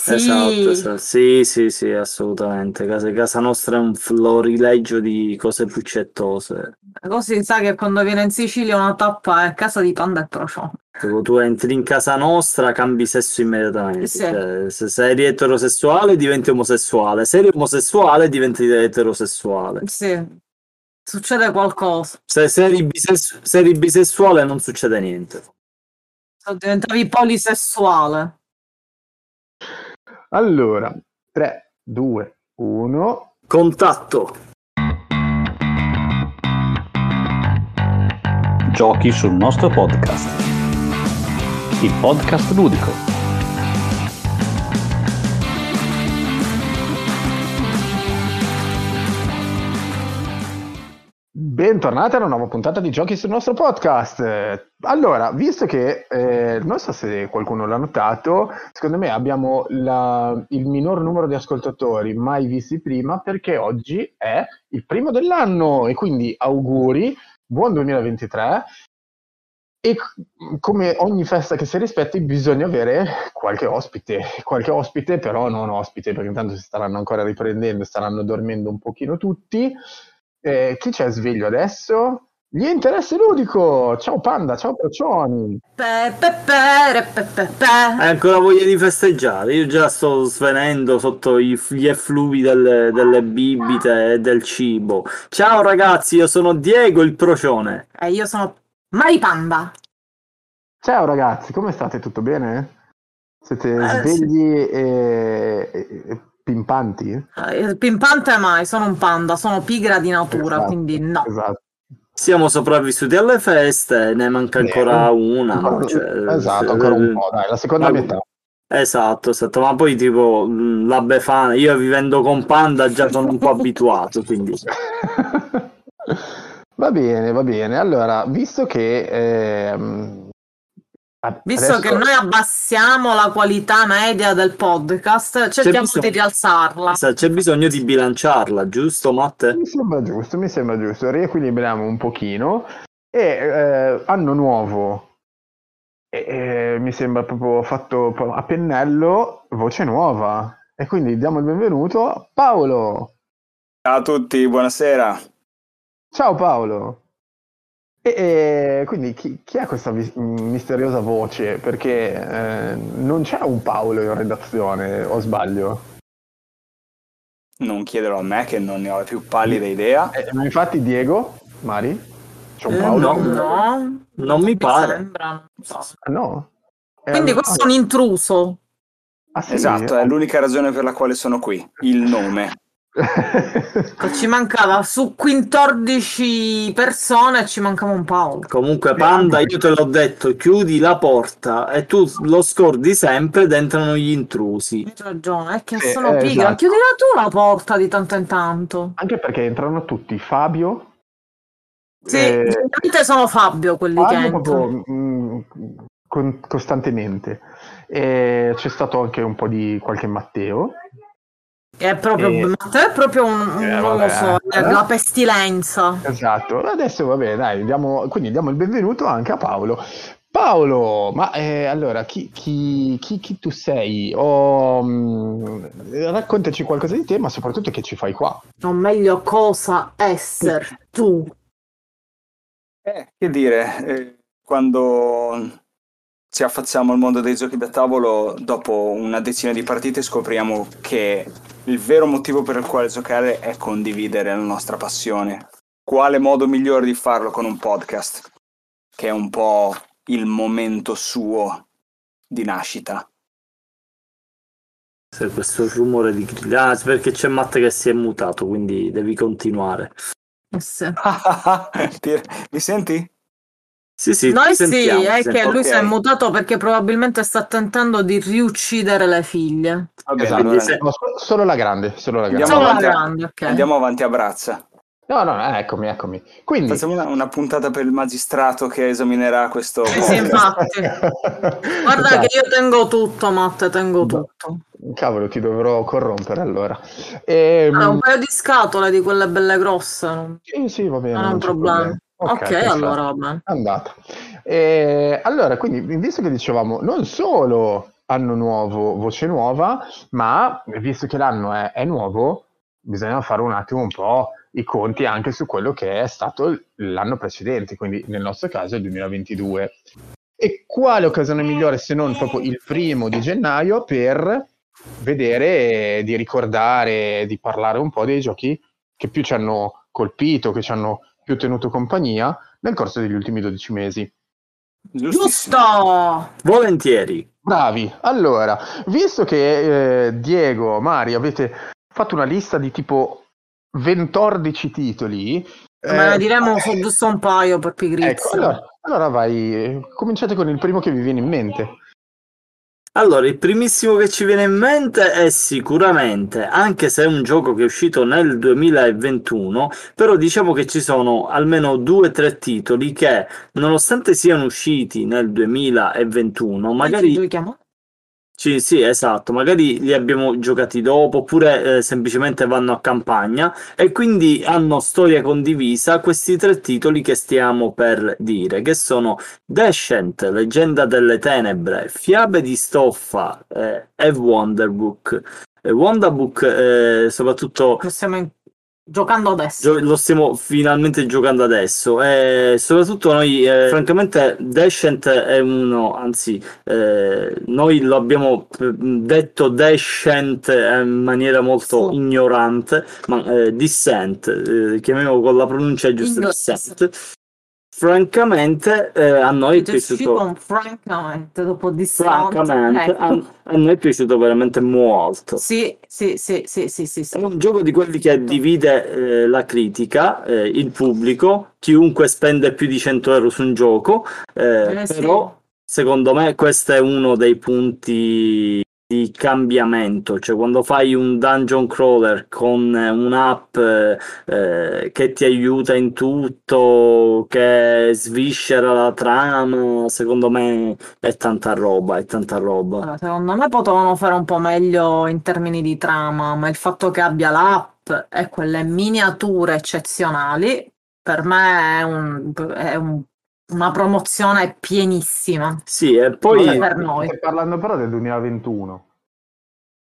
Sì, Esatto, esatto. Sì, sì, sì, assolutamente. Casa, casa nostra è un florileggio di cose puccettose. così sa che quando viene in Sicilia una tappa è casa di panda e procione. Tipo, tu entri in casa nostra, cambi sesso immediatamente. Sì. Cioè, se sei eterosessuale, diventi omosessuale. Se eri omosessuale, diventi eterosessuale. Sì, succede qualcosa. Se, se eri bisessu- se eri bisessuale, non succede niente. Diventavi polisessuale. Allora, 3, 2, 1. Contatto. Giochi sul nostro podcast. Il podcast ludico. Bentornati a una nuova puntata di Giochi sul nostro podcast. Allora, visto che eh, non so se qualcuno l'ha notato, secondo me abbiamo la- il minor numero di ascoltatori mai visti prima perché oggi è il primo dell'anno e quindi auguri, buon 2023. E come ogni festa che si rispetti bisogna avere qualche ospite, qualche ospite però non ospite perché intanto si staranno ancora riprendendo, staranno dormendo un pochino tutti. Eh, chi c'è sveglio adesso? Gli interesse ludico! Ciao Panda, ciao Procioni! Pe, pe, pe. Hai ancora voglia di festeggiare? Io già sto svenendo sotto gli effluvi delle, delle bibite e del cibo. Ciao ragazzi, io sono Diego il procione. E io sono Maripanda. Ciao ragazzi, come state? Tutto bene? Siete Eh, svegli e, e- e pimpanti? Eh, Pimpante mai, sono un panda, sono pigra di natura, Esatto, quindi no. Esatto. Siamo sopravvissuti alle feste, ne manca ancora una. Ancora- cioè, esatto, ancora un po', dai, la seconda Ma- metà. Esatto, esatto, ma poi tipo mh, la Befana, io vivendo con Panda già sono un po' abituato, quindi Va bene, va bene. Allora, visto che... ehm, a- Visto adesso- che noi abbassiamo la qualità media del podcast, cerchiamo bisogno- di rialzarla. Sa, c'è bisogno di bilanciarla, giusto Matte? Mi sembra giusto, mi sembra giusto. Riequilibriamo un pochino. E eh, anno nuovo. E, eh, mi sembra proprio fatto pro- a pennello, voce nuova. E quindi diamo il benvenuto a Paolo. Ciao a tutti, buonasera. Ciao Paolo. E, e quindi chi, chi è questa misteriosa voce? Perché eh, non c'è un Paolo in redazione, o sbaglio? Non chiederò a me che non ne ho la più pallida idea. Eh, ma infatti Diego, Mari, c'è un Eh, Paolo? no. No, Non mi pare. sembra. no. Eh, Quindi allora- questo è un intruso. Ah, sì? Esatto, è l'unica ragione per la quale sono qui, il nome. Ci mancava su 14 persone ci mancava un Paolo. Comunque Panda, io te l'ho detto, chiudi la porta e tu lo scordi sempre ed entrano gli intrusi. Hai ragione, è che Eh, sono eh, pigra. esatto. Chiudila tu la porta di tanto in tanto. Anche perché entrano tutti, Fabio, Sì, Eh, sono Fabio quelli che Fabio entrano. proprio mm, con- costantemente. E c'è stato anche un po' di qualche Matteo. È proprio, Matteo è proprio un, un- eh, non lo so, eh. la pestilenza. Esatto, adesso va bene, dai, diamo, quindi diamo il benvenuto anche a Paolo. Paolo, ma eh, allora chi, chi- chi- chi tu sei? O, mm, raccontaci qualcosa di te, ma soprattutto che ci fai qua. O meglio, cosa essere tu? Eh, che dire, eh, quando ci affacciamo al mondo dei giochi da tavolo, dopo una decina di partite scopriamo che il vero motivo per il quale giocare è condividere la nostra passione. Quale modo migliore di farlo con un podcast? Che è un po' il momento suo di nascita. Se questo rumore di grida, ah, perché c'è Matte che si è mutato, quindi devi continuare. Ti- Mi senti? Sì, sì, Noi sì, sentiamo, è che lui si è mutato perché probabilmente sta tentando di riuccidere le figlie. Va bene, Esatto, allora se- no, solo la grande, solo la grande. Andiamo Solo la avanti a- grande, ok. andiamo avanti a braccia. No, no, no, eccomi, eccomi. Quindi... Facciamo una, una puntata per il magistrato che esaminerà questo. Sì, sì, infatti. Guarda che io tengo tutto, Matte, tengo tutto. Cavolo, ti dovrò corrompere allora. Ehm, Allora, un paio di scatole di quelle belle grosse. Non Sì, sì, va bene. non è un c'è problema. Ok, perfetto. allora va. Andata. Eh, allora, quindi, visto che dicevamo, non solo anno nuovo, voce nuova, ma visto che l'anno è, è nuovo, bisogna fare un attimo un po' i conti anche su quello che è stato l'anno precedente, quindi nel nostro caso il 2022. E quale occasione migliore se non proprio il primo di gennaio per vedere, di ricordare, di parlare un po' dei giochi che più ci hanno colpito, che ci hanno più tenuto compagnia nel corso degli ultimi 12 mesi. Giusto! Volentieri. Bravi. Allora, visto che eh, Diego, Mario, avete fatto una lista di tipo 14 titoli, ne eh, diremo su giusto un paio per pigrizia. Ecco, allora, allora vai, eh, cominciate con il primo che vi viene in mente. Allora, il primissimo che ci viene in mente è sicuramente, anche se è un gioco che è uscito nel 2021, però diciamo che ci sono almeno due o tre titoli che, nonostante siano usciti nel 2021, magari Giochiamo? Sì, sì, esatto, magari li abbiamo giocati dopo oppure eh, semplicemente vanno a campagna e quindi hanno storia condivisa questi tre titoli che stiamo per dire, che sono Descent, Leggenda delle Tenebre, Fiabe di Stoffa eh, e Wonderbook. Wonderbook eh, soprattutto Lo stiamo in- giocando adesso. Gio- lo stiamo finalmente giocando adesso e soprattutto noi eh, francamente Descent è uno anzi eh, noi lo abbiamo eh, detto Descent eh, in maniera molto Sì. ignorante ma eh, Dissent eh, chiamiamolo con la pronuncia giusta. Dissent francamente eh, a noi è È piaciuto un francamente dopo Dissent. francamente Ecco. a, a noi è piaciuto veramente molto Sì, sì, sì, sì, sì, sì, È sì. un gioco di quelli che divide eh, la critica, eh, il pubblico, chiunque spende più di 100 euro su un gioco, eh, Eh, sì. però secondo me questo è uno dei punti di cambiamento, cioè quando fai un dungeon crawler con eh, un'app eh, eh, che ti aiuta in tutto, che sviscera la trama, secondo me è tanta roba, è tanta roba. Allora, secondo me potevano fare un po' meglio in termini di trama, ma il fatto che abbia l'app e quelle miniature eccezionali, per me è, un- è un- una promozione pienissima. Sì, e poi... Vabbè, per noi. Stai parlando però del 2021.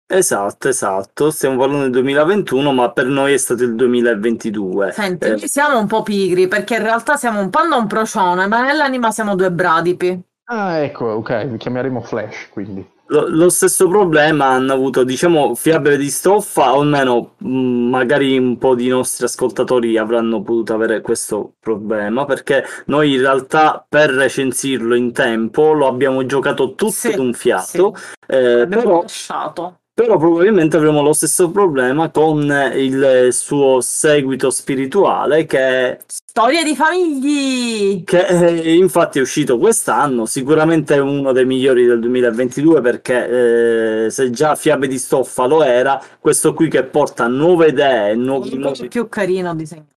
Esatto, esatto, stiamo parlando del 2021, ma per noi è stato il 2022. Senti, Eh, siamo un po' pigri perché in realtà siamo un panda e un procione, ma nell'anima siamo due bradipi. Ah, ecco, ok, vi chiameremo Flash, quindi. Lo, lo stesso problema hanno avuto, diciamo, Fiabe di Stoffa, o almeno mh, magari un po' di nostri ascoltatori avranno potuto avere questo problema, perché noi in realtà per recensirlo in tempo lo abbiamo giocato tutto Sì, d'un fiato, eh, Abbiamo però lasciato. Però probabilmente avremo lo stesso problema con il suo seguito spirituale che, Storie di famigli! che eh, infatti è uscito quest'anno, sicuramente è uno dei migliori del 2022 perché eh, se già Fiabe di Stoffa lo era, questo qui che porta nuove idee, nuovi modi più carino disegnato,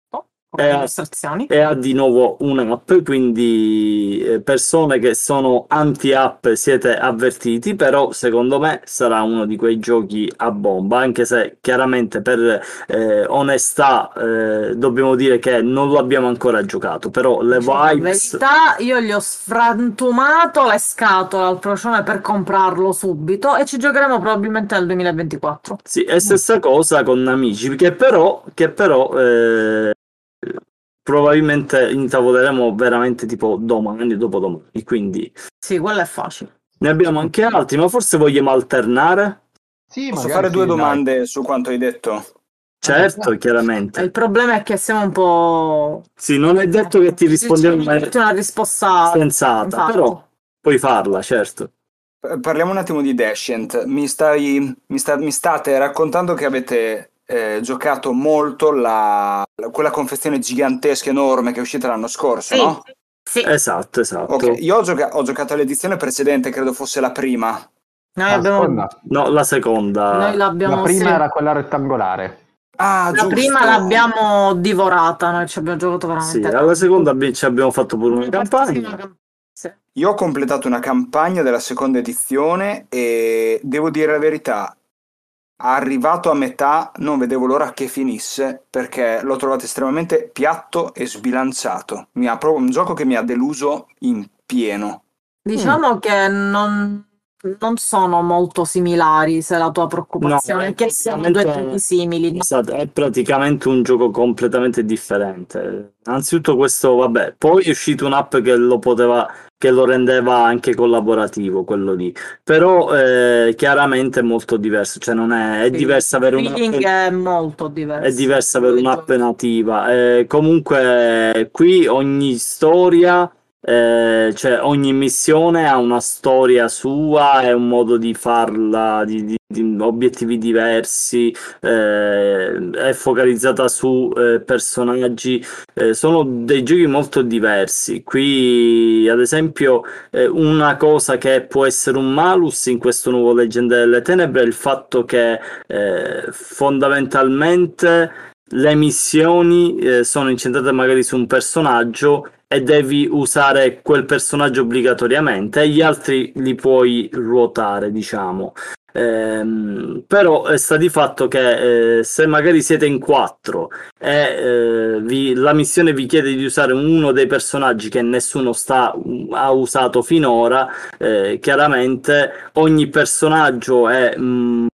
le illustrazioni. e ha di nuovo un'app, quindi eh, persone che sono anti-app siete avvertiti, però secondo me sarà uno di quei giochi a bomba, anche se chiaramente per eh, onestà eh, dobbiamo dire che non lo abbiamo ancora giocato, però le In vibes... verità io gli ho sfrantumato le scatole al procione per comprarlo subito e ci giocheremo probabilmente nel 2024. Sì, è stessa cosa con amici, che però, che però eh, probabilmente intavoleremo veramente tipo domani o dopodomani, quindi Sì, quello è facile. ne abbiamo anche altri, ma forse vogliamo alternare? Sì, Posso magari fare due dai. domande su quanto hai detto? Certo, chiaramente. il problema è che siamo un po'... Sì, non è detto che ti rispondiamo C'è una risposta sensata, però puoi farla, certo. Parliamo un attimo di Descent. Mi, stai, mi, sta- mi state raccontando che avete eh, giocato molto la, la- quella confezione gigantesca, enorme che è uscita l'anno scorso, Sì, no? sì. Esatto, esatto. Ok, io ho, gioca- ho giocato all'edizione precedente, credo fosse la prima. Noi La abbiamo... seconda. No, la seconda. La prima sì. era quella rettangolare. Ah, La giusto. prima l'abbiamo divorata, noi ci abbiamo giocato Sì, veramente. alla seconda ci abbiamo fatto pure una campagna. Sì. Io ho completato una campagna della seconda edizione e devo dire la verità, arrivato a metà non vedevo l'ora che finisse perché l'ho trovato estremamente piatto e sbilanciato. Mi ha proprio un gioco che mi ha deluso in pieno. Diciamo che non, non sono molto similari, se la tua No, preoccupazione è è che siano due giochi simili. no? esatto, è praticamente un gioco completamente differente. Innanzitutto questo, vabbè, poi è uscito un'app che lo poteva, che lo rendeva anche collaborativo, quello lì. Però eh, chiaramente è molto diverso, cioè non è, è Sì, diverso avere un'app è molto È diverso. diverso avere Due un'app nativa. Eh, comunque, qui ogni storia, eh, cioè ogni missione ha una storia sua, è un modo di farla, di, di- di obiettivi diversi, eh, è focalizzata su eh, personaggi. eh, sono dei giochi molto diversi. Qui, ad esempio, eh, una cosa che può essere un malus in questo nuovo Leggende delle Tenebre è il fatto che eh, fondamentalmente le missioni eh, sono incentrate magari su un personaggio e devi usare quel personaggio obbligatoriamente e gli altri li puoi ruotare, diciamo. Ehm, però eh, sta di fatto che eh, se magari siete in quattro e eh, vi- la missione vi chiede di usare uno dei personaggi che nessuno sta, ha usato finora, eh, chiaramente ogni personaggio è, mm,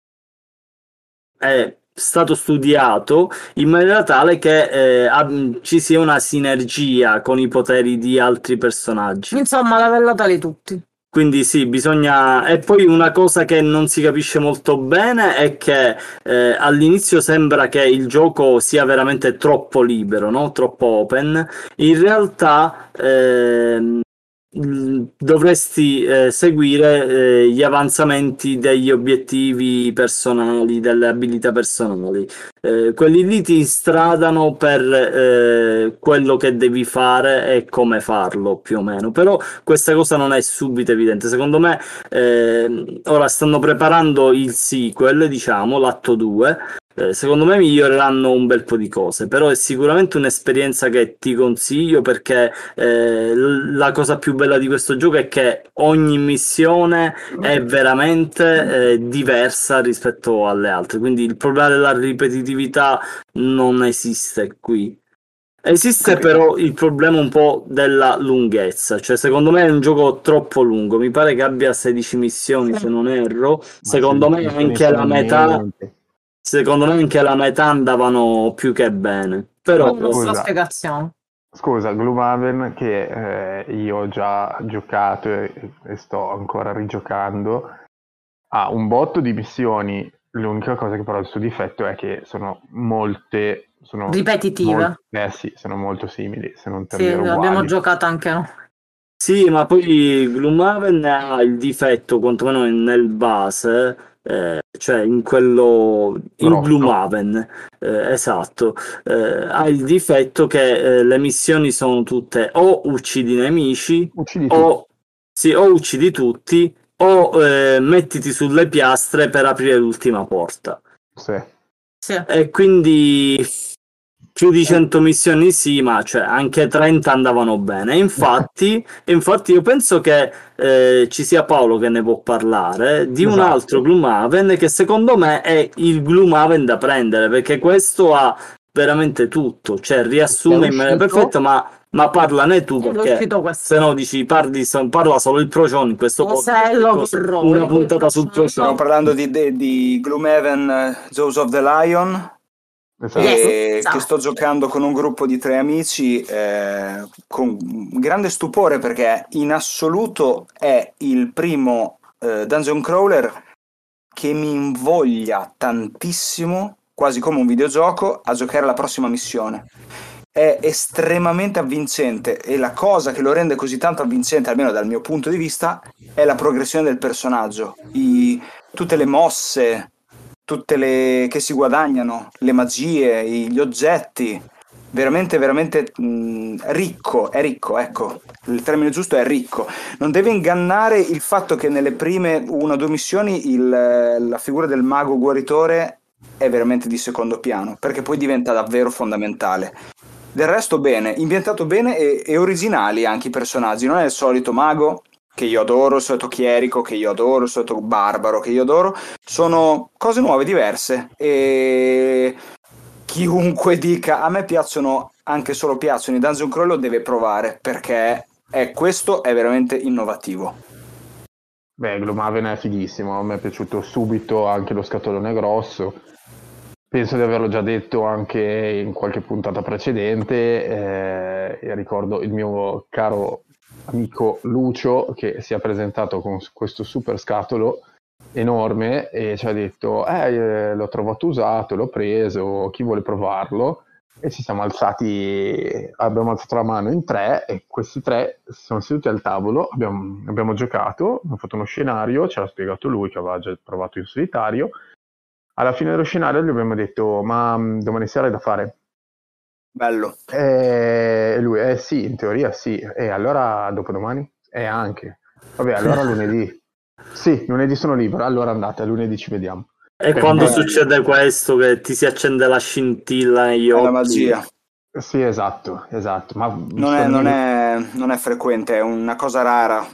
è stato studiato in maniera tale che eh, ab- ci sia una sinergia con i poteri di altri personaggi. Insomma, levellateli tutti. Quindi sì, bisogna... E poi una cosa che non si capisce molto bene è che eh, all'inizio sembra che il gioco sia veramente troppo libero, no? Troppo open. In realtà ehm, mh, dovresti eh, seguire eh, gli avanzamenti degli obiettivi personali, delle abilità personali. Eh, quelli lì ti stradano per eh, quello che devi fare e come farlo, più o meno. Però questa cosa non è subito evidente. Secondo me, ehm, ora stanno preparando il sequel, diciamo, l'atto 2. Eh, secondo me miglioreranno un bel po' di cose, però è sicuramente un'esperienza che ti consiglio perché eh, la cosa più bella di questo gioco è che ogni missione è veramente eh, diversa rispetto alle altre, quindi il problema della ripetitività non esiste qui. Esiste però il problema un po' della lunghezza, cioè secondo me è un gioco troppo lungo, mi pare che abbia 16 missioni se non erro, secondo me anche la metà, secondo me anche la metà andavano più che bene, però Non so spiegazione. Scusa, Gloomhaven che eh, io ho già giocato e, e sto ancora rigiocando, ha un botto di missioni, l'unica cosa che però il suo difetto è che sono molte, sono Ripetitive. mol- eh sì, sono molto simili, se non per Sì, abbiamo giocato anche noi. Sì, ma poi Gloomhaven ha il difetto, quantomeno nel base, eh, cioè in quello in Grosso. Gloomhaven, eh, esatto, eh, ha il difetto che eh, le missioni sono tutte o uccidi i nemici Uccidi o, sì, o uccidi tutti o eh, mettiti sulle piastre per aprire l'ultima porta. Sì. Sì. E quindi più di 100 missioni sì, ma cioè, anche 30 andavano bene. Infatti, infatti io penso che eh, ci sia Paolo che ne può parlare di un Esatto. altro Gloomhaven che secondo me è il Gloomhaven da prendere perché questo ha veramente tutto, cioè riassume in maniera perfetta, ma, ma parlane tu perché se no dici parli, parla solo il Procione in questo podcast, vorrò, una io puntata sul Procione. Stiamo parlando di, di, di Gloomhaven eh, Jaws of the Lion, Esatto. Yes. e esatto. che sto giocando con un gruppo di tre amici eh, con grande stupore perché in assoluto è il primo eh, dungeon crawler che mi invoglia tantissimo, quasi come un videogioco, a giocare la prossima missione. È estremamente avvincente e la cosa che lo rende così tanto avvincente, almeno dal mio punto di vista, è la progressione del personaggio. I- tutte le mosse, tutte le che si guadagnano, le magie, gli oggetti. Veramente, veramente mh, ricco, è ricco, ecco, il termine giusto è ricco. Non deve ingannare il fatto che nelle prime una o due missioni il- la figura del mago guaritore è veramente di secondo piano, perché poi diventa davvero fondamentale. Del resto bene, ambientato bene e, e originali anche i personaggi, non è il solito mago che io adoro, il solito chierico che io adoro, il solito barbaro che io adoro, sono cose nuove, diverse e chiunque dica a me piacciono, anche solo piacciono i dungeon crawl deve provare perché è, questo è veramente innovativo. Beh, Gloomhaven è fighissimo, a me è piaciuto subito anche lo scatolone grosso. Penso di averlo già detto anche in qualche puntata precedente. Eh, ricordo il mio caro amico Lucio che si è presentato con questo super scatolo enorme e ci ha detto eh, eh, l'ho trovato usato, l'ho preso, chi vuole provarlo? E ci siamo alzati, abbiamo alzato la mano in tre e questi tre si sono seduti al tavolo, abbiamo, abbiamo giocato, abbiamo fatto uno scenario, ce l'ha spiegato lui che aveva già provato in solitario. Alla fine dello scenario gli abbiamo detto ma mm, domani sera è da fare? Bello. E lui, eh sì, in teoria sì. E allora dopodomani? Eh anche. Vabbè, allora lunedì. Sì, lunedì sono libero, allora andate, lunedì ci vediamo. E Per quando me- succede questo che ti si accende la scintilla negli È occhi? la magia. Sì, esatto, esatto. Ma Non è, non è- non è frequente, è una cosa rara.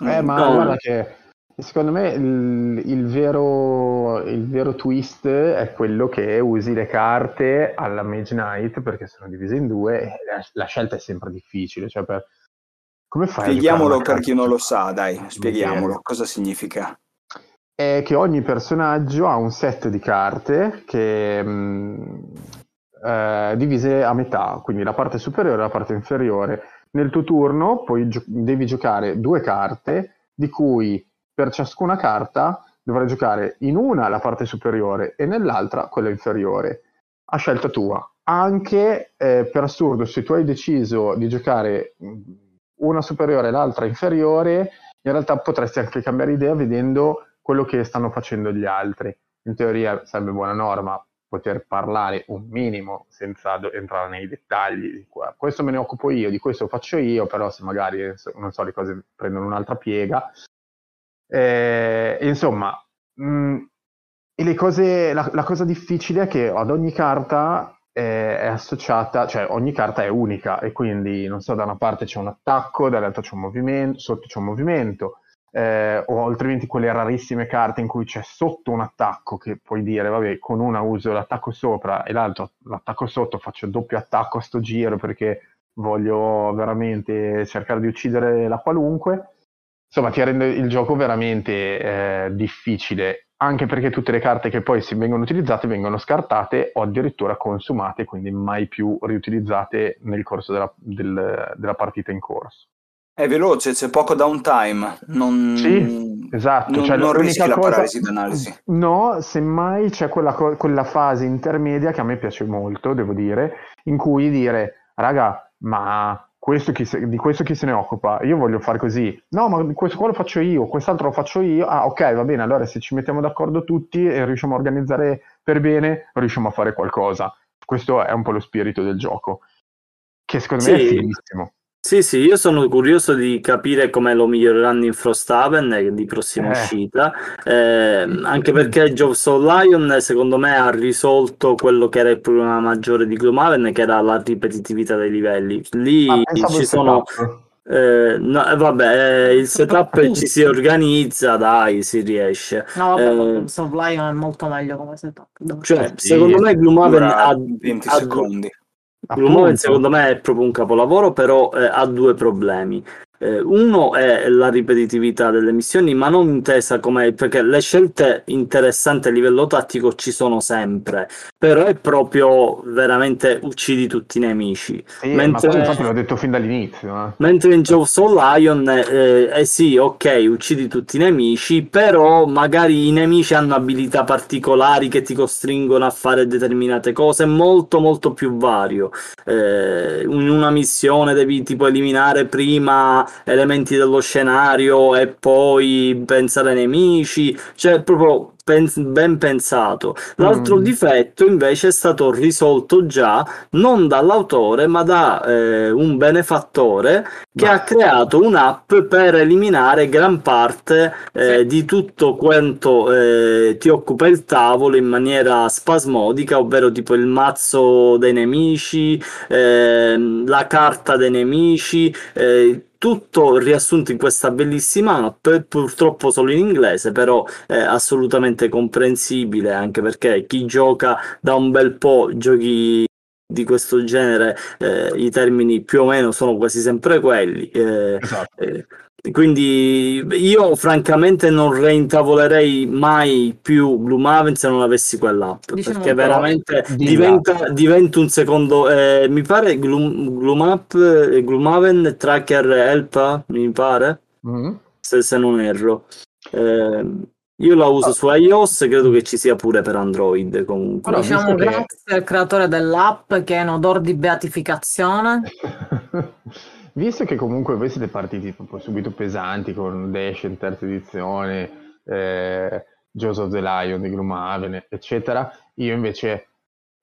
Eh, ma No. guarda che secondo me il, il vero, il vero twist è quello che usi le carte alla Mage Knight perché sono divise in due la, la scelta è sempre difficile. Cioè per, come fai Spieghiamolo per chi non lo sa, dai, spieghiamolo. Cosa significa? è che ogni personaggio ha un set di carte che mh, eh, divise a metà, quindi la parte superiore e la parte inferiore. Nel tuo turno poi gio- devi giocare due carte, di cui per ciascuna carta dovrai giocare in una la parte superiore e nell'altra quella inferiore, a scelta tua. Anche eh, per assurdo, se tu hai deciso di giocare mh, una superiore e l'altra inferiore, in realtà potresti anche cambiare idea vedendo quello che stanno facendo gli altri. In teoria sarebbe buona norma poter parlare un minimo senza do- entrare nei dettagli. Questo me ne occupo io, di questo faccio io, però se magari non so le cose prendono un'altra piega. Eh, insomma, mh, e le cose, la, la cosa difficile è che ad ogni carta eh, è associata, cioè ogni carta è unica e quindi non so, da una parte c'è un attacco, dall'altra c'è un movimento, sotto c'è un movimento, eh, o altrimenti quelle rarissime carte in cui c'è sotto un attacco che puoi dire, vabbè, con una uso l'attacco sopra e l'altro l'attacco sotto, faccio doppio attacco a sto giro perché voglio veramente cercare di uccidere la qualunque. Insomma, ti rende il gioco veramente eh, difficile, anche perché tutte le carte che poi si vengono utilizzate vengono scartate o addirittura consumate, quindi mai più riutilizzate nel corso della, del- della partita in corso. È veloce, c'è poco downtime. Non, Sì, Esatto, non, cioè, non rischi la cosa- paralisi d'analisi. No, semmai c'è quella, co- quella fase intermedia che a me piace molto, devo dire, in cui dire, raga, ma questo chi se- di questo chi se ne occupa? Io voglio fare così. No, ma questo qua lo faccio io, quest'altro lo faccio io. Ah, ok, va bene, allora se ci mettiamo d'accordo tutti e riusciamo a organizzare per bene, riusciamo a fare qualcosa. Questo è un po' lo spirito del gioco, che secondo me è Sì. fighissimo. Sì, sì, io sono curioso di capire come lo miglioreranno in Frosthaven eh, di prossima Eh. uscita, eh, anche perché Jobs of Lion secondo me ha risolto quello che era il problema maggiore di Gloomhaven, che era la ripetitività dei livelli. Lì ci sono... eh, no, eh, vabbè, eh, il setup ci si organizza, dai, si riesce. No, vabbè, Eh, of Lion è molto meglio come setup. Cioè, Sì. secondo me Gloomhaven ha, 20 ha- secondi. Gloomhaven Appunto. secondo me è proprio un capolavoro, però eh, ha due problemi. Eh, uno è la ripetitività delle missioni, ma non intesa come perché le scelte interessanti a livello tattico ci sono sempre, però è proprio veramente uccidi tutti i nemici. Sì, ma mentre- poi infatti l'ho detto fin dall'inizio. eh. Mentre in Jaws of Lion, eh, eh sì, ok, uccidi tutti i nemici, però magari i nemici hanno abilità particolari che ti costringono a fare determinate cose, molto molto più vario. Eh, in una missione devi tipo eliminare prima elementi dello scenario e poi pensare ai nemici, cioè proprio ben pensato. L'altro Mm. difetto invece è stato risolto già non dall'autore ma da eh, un benefattore che Ma- ha creato un'app per eliminare gran parte eh, di tutto quanto eh, ti occupa il tavolo in maniera spasmodica, ovvero tipo il mazzo dei nemici, ehm, la carta dei nemici, eh, tutto riassunto in questa bellissima app, purtroppo solo in inglese, però è assolutamente comprensibile anche perché chi gioca da un bel po' giochi di questo genere, eh, i termini più o meno sono quasi sempre quelli. eh, Esatto. eh, Quindi io francamente non reintavolerei mai più Gloomhaven se non avessi quell'app Diciamo perché però, veramente di diventa, diventa un secondo eh, mi pare Gloom, Gloomapp, eh, Gloomhaven Tracker Help mi pare Mm? se, se non erro Eh, io la uso su iOS credo che ci sia pure per Android comunque Però Diciamo visto che- grazie al creatore dell'app che è in odor di beatificazione. Visto che comunque voi siete partiti proprio subito pesanti con Dash in terza edizione, eh, of the Lion di Gloomhaven, eccetera, io invece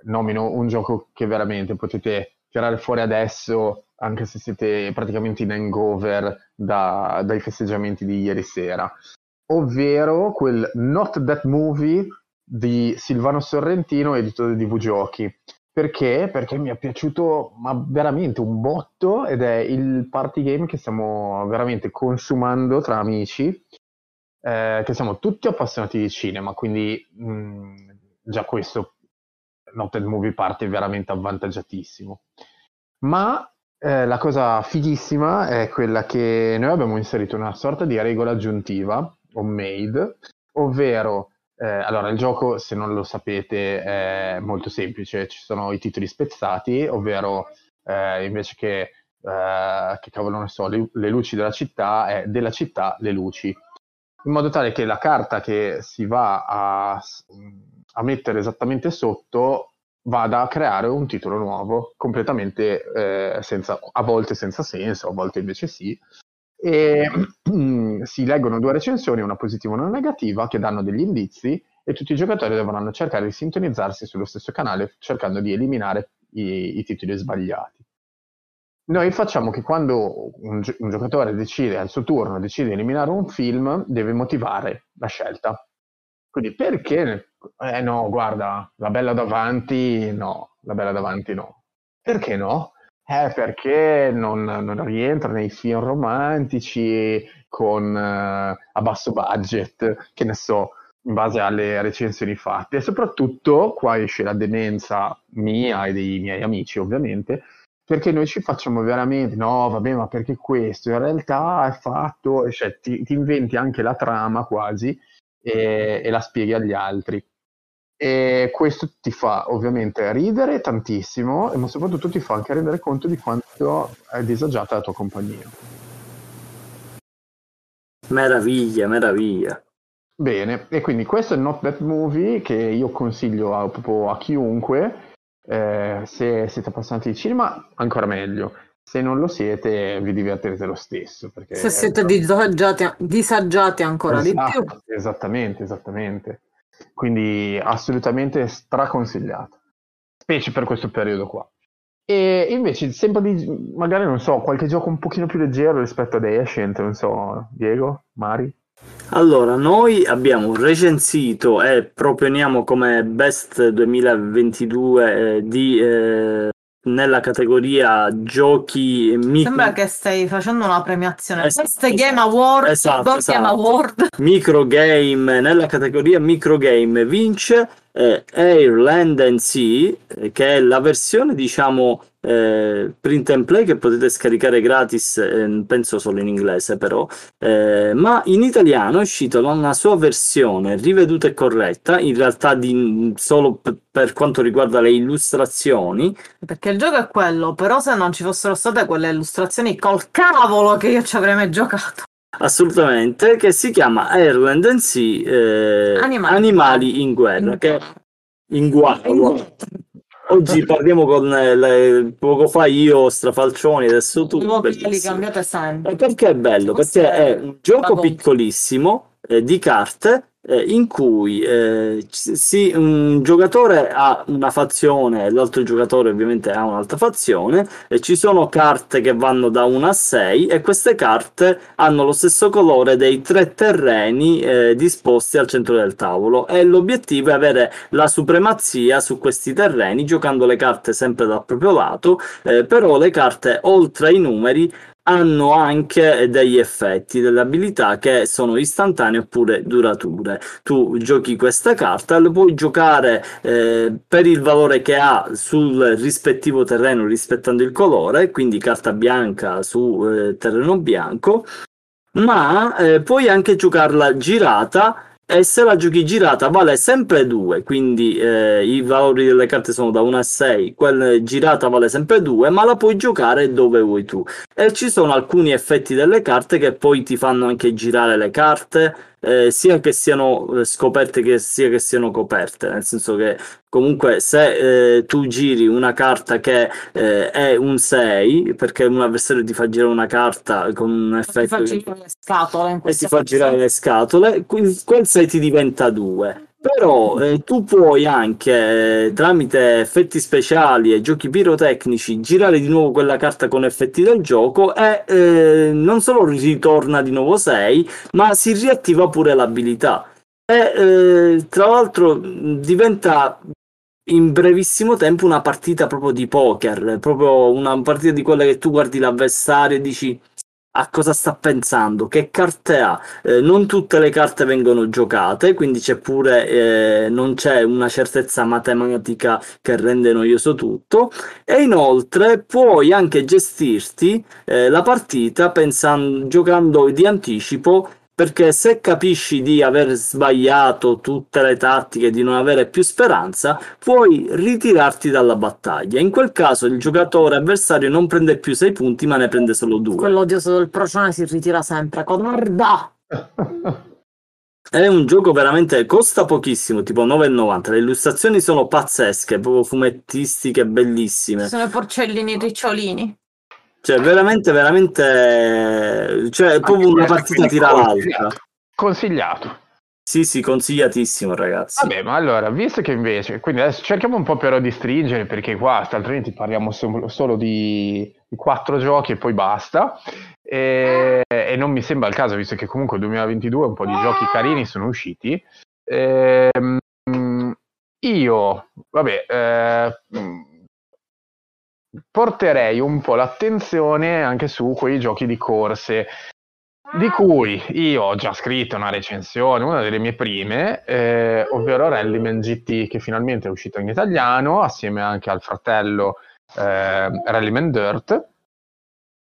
nomino un gioco che veramente potete tirare fuori adesso, anche se siete praticamente in hangover da- dai festeggiamenti di ieri sera, ovvero quel Not That Movie di Silvano Sorrentino, editore di VGiochi. Perché? Perché mi è piaciuto ma veramente un botto ed è il party game che stiamo veramente consumando tra amici, eh, che siamo tutti appassionati di cinema, quindi mh, già questo Not That Movie Party è veramente avvantaggiatissimo. Ma eh, la cosa fighissima è quella che noi abbiamo inserito una sorta di regola aggiuntiva, homemade, ovvero eh, allora, il gioco, se non lo sapete, è molto semplice. Ci sono i titoli spezzati, ovvero eh, invece che, eh, che cavolo ne so, le, le luci della città, è della città le luci. In modo tale che la carta che si va a, a mettere esattamente sotto vada a creare un titolo nuovo, completamente eh, senza, a volte senza senso, a volte invece sì. E si leggono due recensioni, una positiva e una negativa, che danno degli indizi e tutti i giocatori dovranno cercare di sintonizzarsi sullo stesso canale cercando di eliminare i, i titoli sbagliati. Noi facciamo che quando un, gi- un giocatore decide al suo turno decide di eliminare un film, deve motivare la scelta. Quindi perché? Eh no, guarda, la bella davanti no, la bella davanti no. Perché no? Eh, perché non, non rientra nei film romantici con, eh, a basso budget, che ne so, in base alle recensioni fatte. E soprattutto, qua esce la demenza mia e dei miei amici, ovviamente, perché noi ci facciamo veramente, no, vabbè, ma perché questo? In realtà è fatto, cioè ti, ti inventi anche la trama quasi e, e la spieghi agli altri. E questo ti fa ovviamente ridere tantissimo, ma soprattutto ti fa anche rendere conto di quanto è disagiata la tua compagnia. Meraviglia meraviglia Bene, e quindi questo è il Not That Movie che io consiglio a, proprio a chiunque. Eh, se siete appassionati di cinema, ancora meglio. Se non lo siete, vi divertirete lo stesso. Perché Se siete disagiati, disagiati ancora di più. Esatto, Esattamente, esattamente. Quindi assolutamente straconsigliato, specie per questo periodo qua. E invece, sempre di, magari non so, qualche gioco un pochino più leggero rispetto ad Ascent, non so, Diego, Mari? Allora, noi abbiamo recensito e proponiamo come best 2022 eh, di, eh, nella categoria giochi micro, Sembra che stai facendo una premiazione. Esatto. Best Game Award, Esatto, esatto. Game Award. microgame. Nella categoria microgame vince eh, Airland and Sea, eh, che è la versione, diciamo, eh, print and play che potete scaricare gratis, eh, penso solo in inglese però, eh, ma in italiano è uscita una sua versione riveduta e corretta, in realtà di, solo p- per quanto riguarda le illustrazioni, Perché il gioco è quello, però se non ci fossero state quelle illustrazioni col cavolo che io ci avrei mai giocato. Assolutamente, che si chiama and Sea eh, Animali. Animali in guerra, che in guerra. Oggi parliamo con eh, le- poco fa io, Strafalcioni, adesso tu. Bellissimo. Eh, Perché è bello? Perché è un gioco piccolissimo eh, di carte eh, in cui eh, si- un giocatore ha una fazione e l'altro giocatore ovviamente ha un'altra fazione e ci sono carte che vanno da 1 a 6 e queste carte hanno lo stesso colore dei tre terreni eh, disposti al centro del tavolo e l'obiettivo è avere la supremazia su questi terreni giocando le carte sempre dal proprio lato eh, però le carte oltre ai numeri hanno anche degli effetti, delle abilità che sono istantanee oppure durature. Tu giochi questa carta, la puoi giocare eh, per il valore che ha sul rispettivo terreno rispettando il colore, quindi carta bianca su eh, terreno bianco. ma eh, puoi anche giocarla girata e se la giochi girata vale sempre 2, quindi eh, i valori delle carte sono da 1 a 6, quella girata vale sempre 2, ma la puoi giocare dove vuoi tu. E ci sono alcuni effetti delle carte che poi ti fanno anche girare le carte, eh, sia che siano eh, scoperte che sia che siano coperte, nel senso che comunque se eh, tu giri una carta che eh, è un 6, perché un avversario ti fa girare una carta con un effetto... Ti fa girare le scatole e fa girare le scatole, quel 6 ti diventa 2. Però eh, tu puoi anche, eh, tramite effetti speciali e giochi pirotecnici, girare di nuovo quella carta con effetti del gioco e eh, non solo ritorna di nuovo 6, ma si riattiva pure l'abilità. E eh, tra l'altro diventa in brevissimo tempo una partita proprio di poker, proprio una partita di quella che tu guardi l'avversario e dici a cosa sta pensando, che carte ha. Eh, non tutte le carte vengono giocate, quindi c'è pure, eh, non c'è una certezza matematica che rende noioso tutto. E inoltre puoi anche gestirti eh, la partita pensando, giocando di anticipo perché se capisci di aver sbagliato tutte le tattiche, di non avere più speranza, puoi ritirarti dalla battaglia. In quel caso il giocatore avversario non prende più 6 punti, ma ne prende solo 2. Quell'odioso del procione si ritira sempre. Guarda! È un gioco veramente costa pochissimo, tipo 9,90. Le illustrazioni sono pazzesche, proprio fumettistiche, bellissime. Sono porcellini ricciolini. Cioè, veramente, veramente. Cioè, è proprio una partita tira l'altra. Consigliato. Sì, sì, consigliatissimo, ragazzi. Vabbè, ma allora, visto che invece, quindi adesso cerchiamo un po' però di stringere, perché qua altrimenti parliamo solo, solo di, quattro giochi e poi basta. E, e, non mi sembra il caso, visto che comunque nel 2022 un po' di giochi carini sono usciti. E, ehm, io, vabbè, eh, porterei un po' l'attenzione anche su quei giochi di corse di cui io ho già scritto una recensione, una delle mie prime, eh, ovvero Rallyman GT, che finalmente è uscito in italiano, assieme anche al fratello eh, Rallyman Dirt,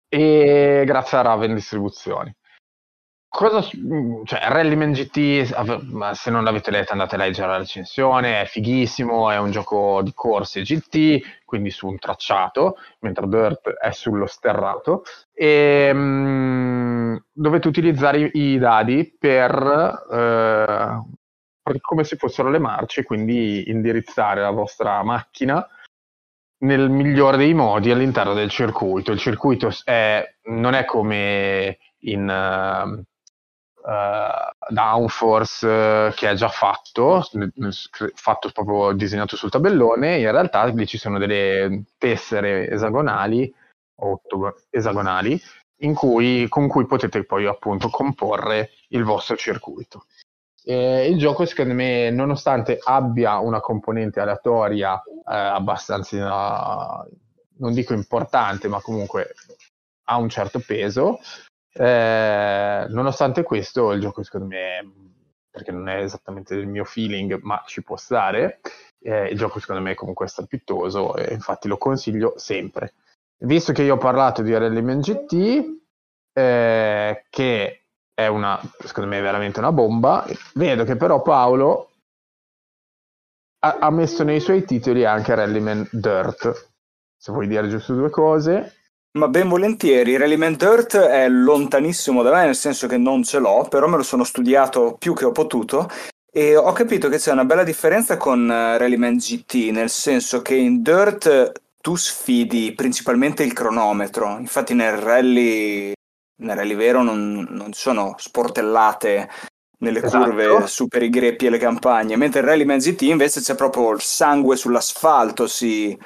e grazie a Raven Distribuzioni cosa, mm, cioè, Rallyman GT, se non l'avete letto andate a leggere la recensione, è fighissimo, è un gioco di corse GT, quindi su un tracciato, mentre Dirt è sullo sterrato, e um, dovete utilizzare i, i dadi per, eh, come se fossero le marce, quindi indirizzare la vostra macchina nel migliore dei modi all'interno del circuito. Il circuito è, non è come in... Uh, uh, Downforce uh, che è già fatto, fatto proprio disegnato sul tabellone, in realtà lì ci sono delle tessere esagonali, otto esagonali, cui, con cui potete poi appunto comporre il vostro circuito. Eh, il gioco secondo me, nonostante abbia una componente aleatoria eh, abbastanza, non dico importante, ma comunque ha un certo peso, eh, nonostante questo, il gioco secondo me, perché non è esattamente il mio feeling, ma ci può stare, eh, il gioco secondo me comunque è e infatti lo consiglio sempre. Visto che io ho parlato di Rallyman GT, eh, che è una, secondo me, veramente una bomba, vedo che però Paolo ha, ha messo nei suoi titoli anche Rallyman Dirt. Se vuoi dire giusto due cose. Ma ben volentieri, Rallyman Dirt è lontanissimo da me, nel senso che non ce l'ho, però me lo sono studiato più che ho potuto e ho capito che c'è una bella differenza con eh, Rallyman GT, nel senso che in Dirt tu sfidi principalmente il cronometro, infatti nel rally, nel rally vero non, non sono sportellate nelle esatto. curve su per i greppi e le campagne, mentre in Rallyman GT invece c'è proprio il sangue sull'asfalto, si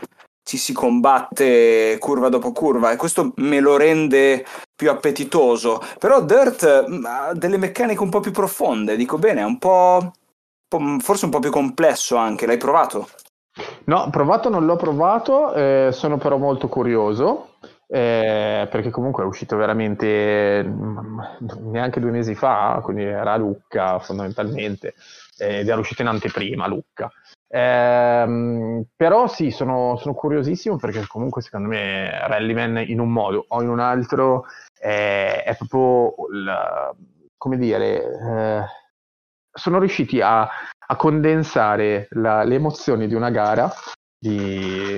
ci si combatte curva dopo curva e questo me lo rende più appetitoso. Però Dirt mm, ha delle meccaniche un po' più profonde, dico bene, è un po', forse un po' più complesso anche. L'hai provato? No, provato non l'ho provato, eh, sono però molto curioso. Eh, perché comunque è uscito veramente mm, neanche due mesi fa, quindi era Lucca fondamentalmente, ed era uscito in anteprima Lucca. Ehm, però sì, sono, sono, curiosissimo perché comunque secondo me Rallyman in un modo o in un altro è, è proprio, il- come dire, eh, sono riusciti a, a condensare la- le emozioni di una gara, di,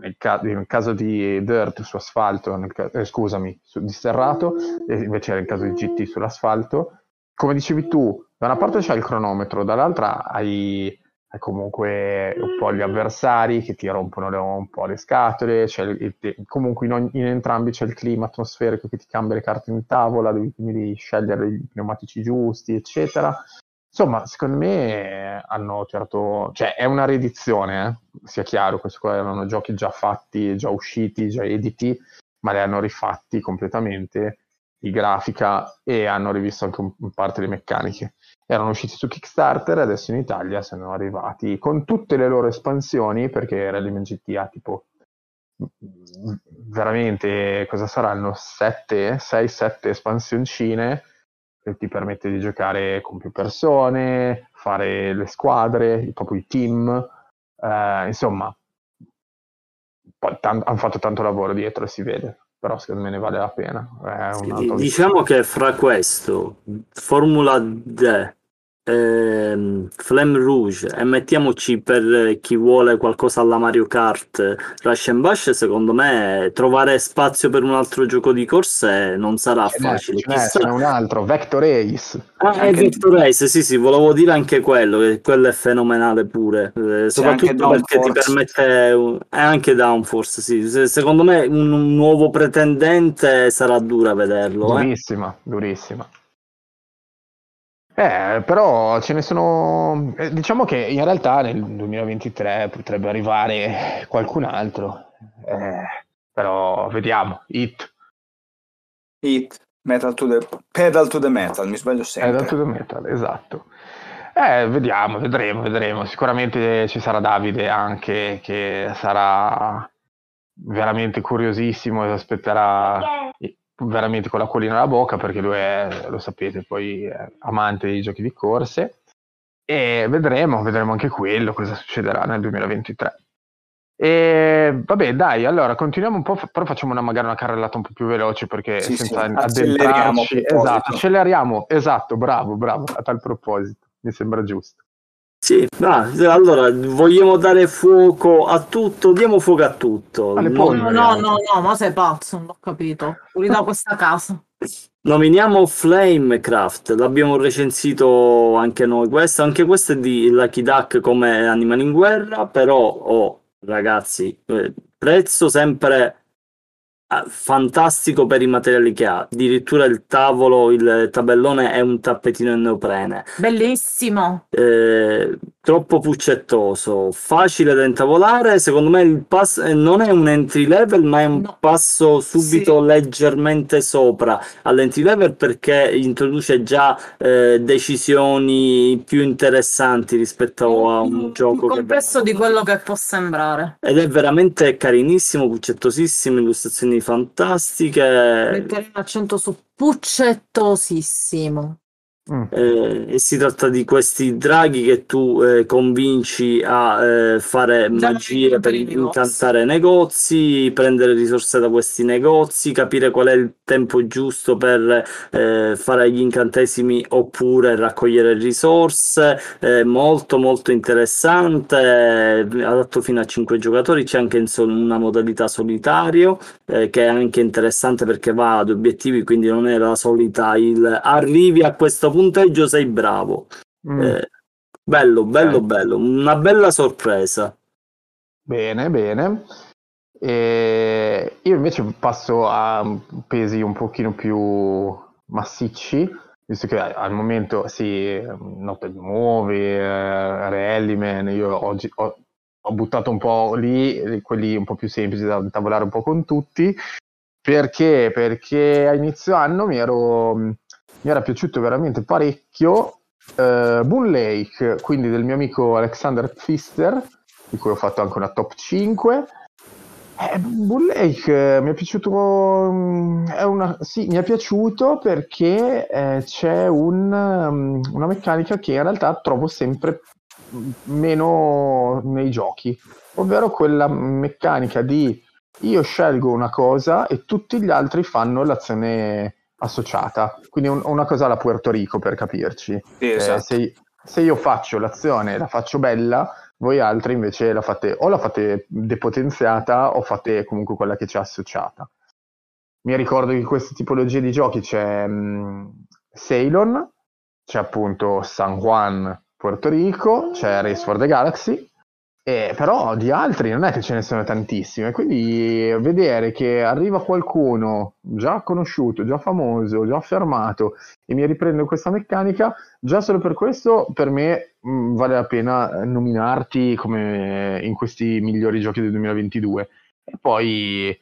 nel, ca- nel caso di Dirt su asfalto, ca- eh, scusami, su, di sterrato, e invece nel caso di GT sull'asfalto. Come dicevi tu, da una parte c'è il cronometro, dall'altra hai, hai comunque un po' gli avversari che ti rompono le- un po' le scatole, il- comunque in, ogni- in entrambi c'è il clima atmosferico che ti cambia le carte in tavola, devi, devi scegliere i pneumatici giusti, eccetera. Insomma, secondo me hanno tirato, cioè è una riedizione, eh, sia chiaro, questi qua erano giochi già fatti, già usciti, già editi, ma li hanno rifatti completamente di grafica e hanno rivisto anche un parte le meccaniche. Erano usciti su Kickstarter e adesso in Italia sono arrivati con tutte le loro espansioni, perché Rally GT ha tipo veramente cosa saranno? 7, 6, 7 espansioncine che ti permette di giocare con più persone, fare le squadre, proprio i team, eh, insomma, tan- hanno fatto tanto lavoro dietro si vede, però secondo me ne vale la pena. È Sì, diciamo che fra questo, Formula D, ehm, Flame Rouge e mettiamoci per chi vuole qualcosa alla Mario Kart, Rush and Bash, secondo me trovare spazio per un altro gioco di corse non sarà Ce facile. ce Chissà- ce n'è un altro, Vector Ace. Ah, è Anche- Victor Race, sì, sì, volevo dire anche quello, che quello è fenomenale pure, eh, soprattutto perché ti permette, un- è anche Downforce, sì, Se- secondo me un, un nuovo pretendente sarà dura vederlo, eh. Durissima, durissima. Eh, però ce ne sono. eh, diciamo che in realtà nel 2023 potrebbe arrivare qualcun altro. Eh, però vediamo. Hit, Hit, Metal to the, Pedal to the Metal, mi sbaglio sempre. da to the metal, esatto. Eh, vediamo, vedremo, vedremo. Sicuramente ci sarà Davide anche che sarà veramente curiosissimo e aspetterà veramente con la collina alla bocca perché lui è, lo sapete, poi è amante dei giochi di corse e vedremo, vedremo anche quello cosa succederà nel 2023. E vabbè, dai, allora continuiamo un po', però facciamo una, magari una carrellata un po' più veloce perché Sì, senza sì, acceleriamo esatto, acceleriamo, esatto, bravo, bravo, a tal proposito, mi sembra giusto. Sì, va, allora vogliamo dare fuoco a tutto, diamo fuoco a tutto. Alle No-. No, no, no, ma sei pazzo, non ho capito. Da questa casa. Nominiamo Flamecraft, l'abbiamo recensito anche noi questo, anche questo è di Lucky Duck come Animali in Guerra, però oh, ragazzi, eh, prezzo sempre eh, fantastico per i materiali che ha, addirittura il tavolo, il tabellone è un tappetino in neoprene, Bellissimo. eh, troppo puccettoso, facile da intavolare. Secondo me il pass eh, non è un entry level, ma è un No. passo subito Sì. leggermente sopra all'entry level perché introduce già eh, decisioni più interessanti rispetto a un gioco che complesso di quello che può sembrare. ed è veramente carinissimo, puccettosissimo, illustrazioni fantastiche. Metterei l'accento su puccettosissimo. Mm. Eh, e si tratta di questi draghi che tu eh, convinci a eh, fare Già magie per i negozi. incantare negozi, prendere risorse da questi negozi, capire qual è il tempo giusto per eh, fare gli incantesimi oppure raccogliere risorse. Eh, molto molto interessante, eh, adatto fino a 5 giocatori, c'è anche in sol- una modalità solitario eh, che è anche interessante perché va ad obiettivi, quindi non è la solita il arrivi a questo punteggio, sei bravo. Mm. Eh, bello, bello, Ok. bello, una bella sorpresa. Bene, bene. E io invece passo a pesi un pochino più massicci, visto che al momento sì, note nuove, eh, Rallyman, io oggi ho, ho buttato un po' lì quelli un po' più semplici da tavolare un po' con tutti, perché? Perché a inizio anno mi ero, mi era piaciuto veramente parecchio eh, Boon Lake, quindi del mio amico Alexander Pfister, di cui ho fatto anche una top 5. Eh, Bull Lake eh, mi è piaciuto, mm, è una, sì, mi è piaciuto perché eh, c'è un, um, una meccanica che in realtà trovo sempre meno nei giochi, ovvero quella meccanica di io scelgo una cosa e tutti gli altri fanno l'azione associata, quindi un- una cosa alla Puerto Rico per capirci. Sì, Eh, esatto. se, se io faccio l'azione e la faccio bella, voi altri invece la fate o la fate depotenziata o fate comunque quella che c'è associata. Mi ricordo che in queste tipologie di giochi c'è mh, Ceylon, c'è appunto San Juan, Puerto Rico, c'è Race for the Galaxy, e però di altri non è che ce ne sono tantissimi, quindi vedere che arriva qualcuno già conosciuto, già famoso, già affermato e mi riprende questa meccanica, già solo per questo per me mh, vale la pena nominarti come in questi migliori giochi del 2022. E poi eh,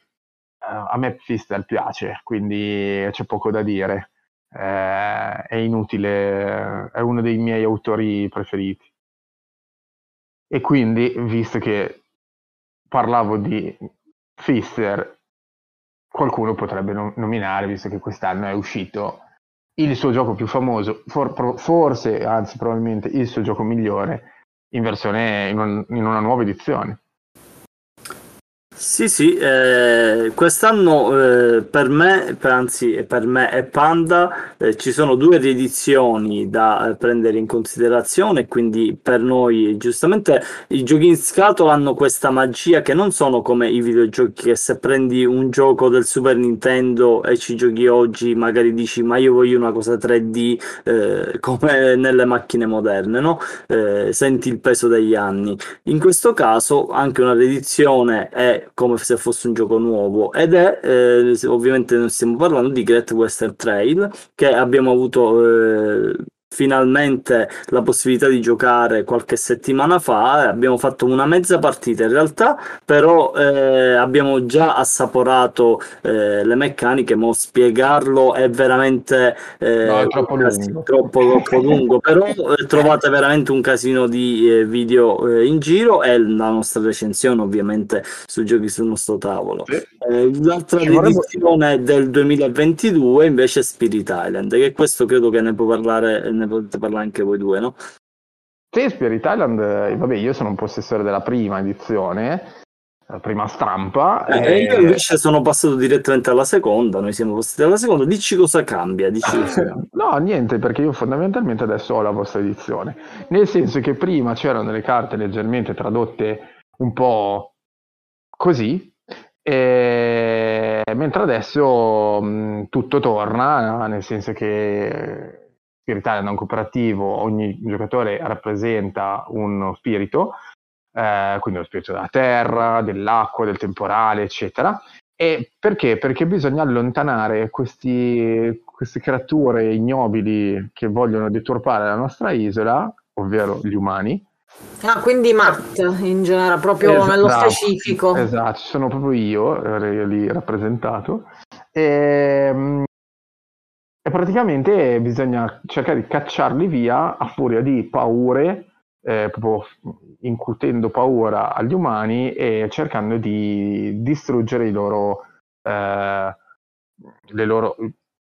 a me Fister piace, quindi c'è poco da dire. Eh, è inutile, è uno dei miei autori preferiti. E quindi, visto che parlavo di Fister, qualcuno potrebbe nom- nominare, visto che quest'anno è uscito il suo gioco più famoso, for- forse, anzi probabilmente il suo gioco migliore, in versione, in, un- in una nuova edizione. Sì, sì, eh, quest'anno eh, per me, per- anzi per me e Panda, eh, ci sono due riedizioni da eh, prendere in considerazione, quindi per noi giustamente i giochi in scatola hanno questa magia che non sono come i videogiochi che se prendi un gioco del Super Nintendo e ci giochi oggi magari dici ma io voglio una cosa 3D eh, come nelle macchine moderne, no? Eh, senti il peso degli anni. In questo caso anche una riedizione è come se fosse un gioco nuovo. Ed è eh, ovviamente non stiamo parlando di Great Western Trail che abbiamo avuto eh, finalmente la possibilità di giocare qualche settimana fa. Abbiamo fatto una mezza partita in realtà, però eh, abbiamo già assaporato eh, le meccaniche, ma spiegarlo è veramente eh, No, è troppo lungo. troppo, troppo lungo, però eh, trovate veramente un casino di eh, video eh, in giro e la nostra recensione ovviamente sui giochi sul nostro tavolo. Sì. Eh, l'altra edizione del 2022 invece è Spirit Island, che questo credo che ne può parlare, ne potete parlare anche voi due, no? Sì, Spirit Island, eh, vabbè, io sono un possessore della prima edizione, la prima stampa. Eh, e- io invece sono passato direttamente alla seconda, noi siamo passati alla seconda, dici cosa cambia, dici cosa cambia. No, niente, perché io fondamentalmente adesso ho la vostra edizione. Nel senso che prima c'erano delle carte leggermente tradotte un po' così, e- mentre adesso mh, tutto torna, nel senso che Spirit Island è un cooperativo, ogni giocatore rappresenta uno spirito, eh, quindi lo spirito della terra, dell'acqua, del temporale, eccetera. E perché? Perché bisogna allontanare questi, queste creature ignobili che vogliono deturpare la nostra isola, ovvero gli umani. Ah, quindi Matt in genere, proprio nello Esatto, specifico. Esatto, sono proprio io eh, lì rappresentato. E, mm, e praticamente bisogna cercare di cacciarli via a furia di paure, eh, proprio incutendo paura agli umani e cercando di distruggere i loro, eh, le loro,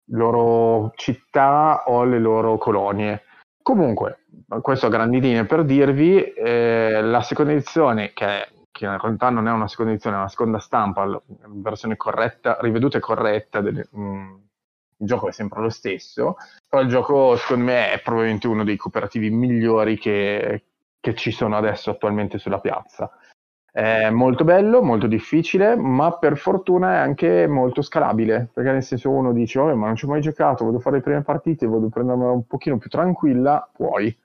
loro città o le loro colonie. Comunque, questo a grandi linee per dirvi, eh, la seconda edizione, che, che in realtà non è una seconda edizione, è una seconda stampa, versione corretta, riveduta e corretta, del, mm, il gioco è sempre lo stesso, però il gioco secondo me è probabilmente uno dei cooperativi migliori che, che ci sono adesso attualmente sulla piazza. È molto bello, molto difficile, ma per fortuna è anche molto scalabile, perché nel senso uno dice, "Vabbè, ma non ci ho mai giocato, voglio fare le prime partite, voglio prendermela un pochino più tranquilla, puoi.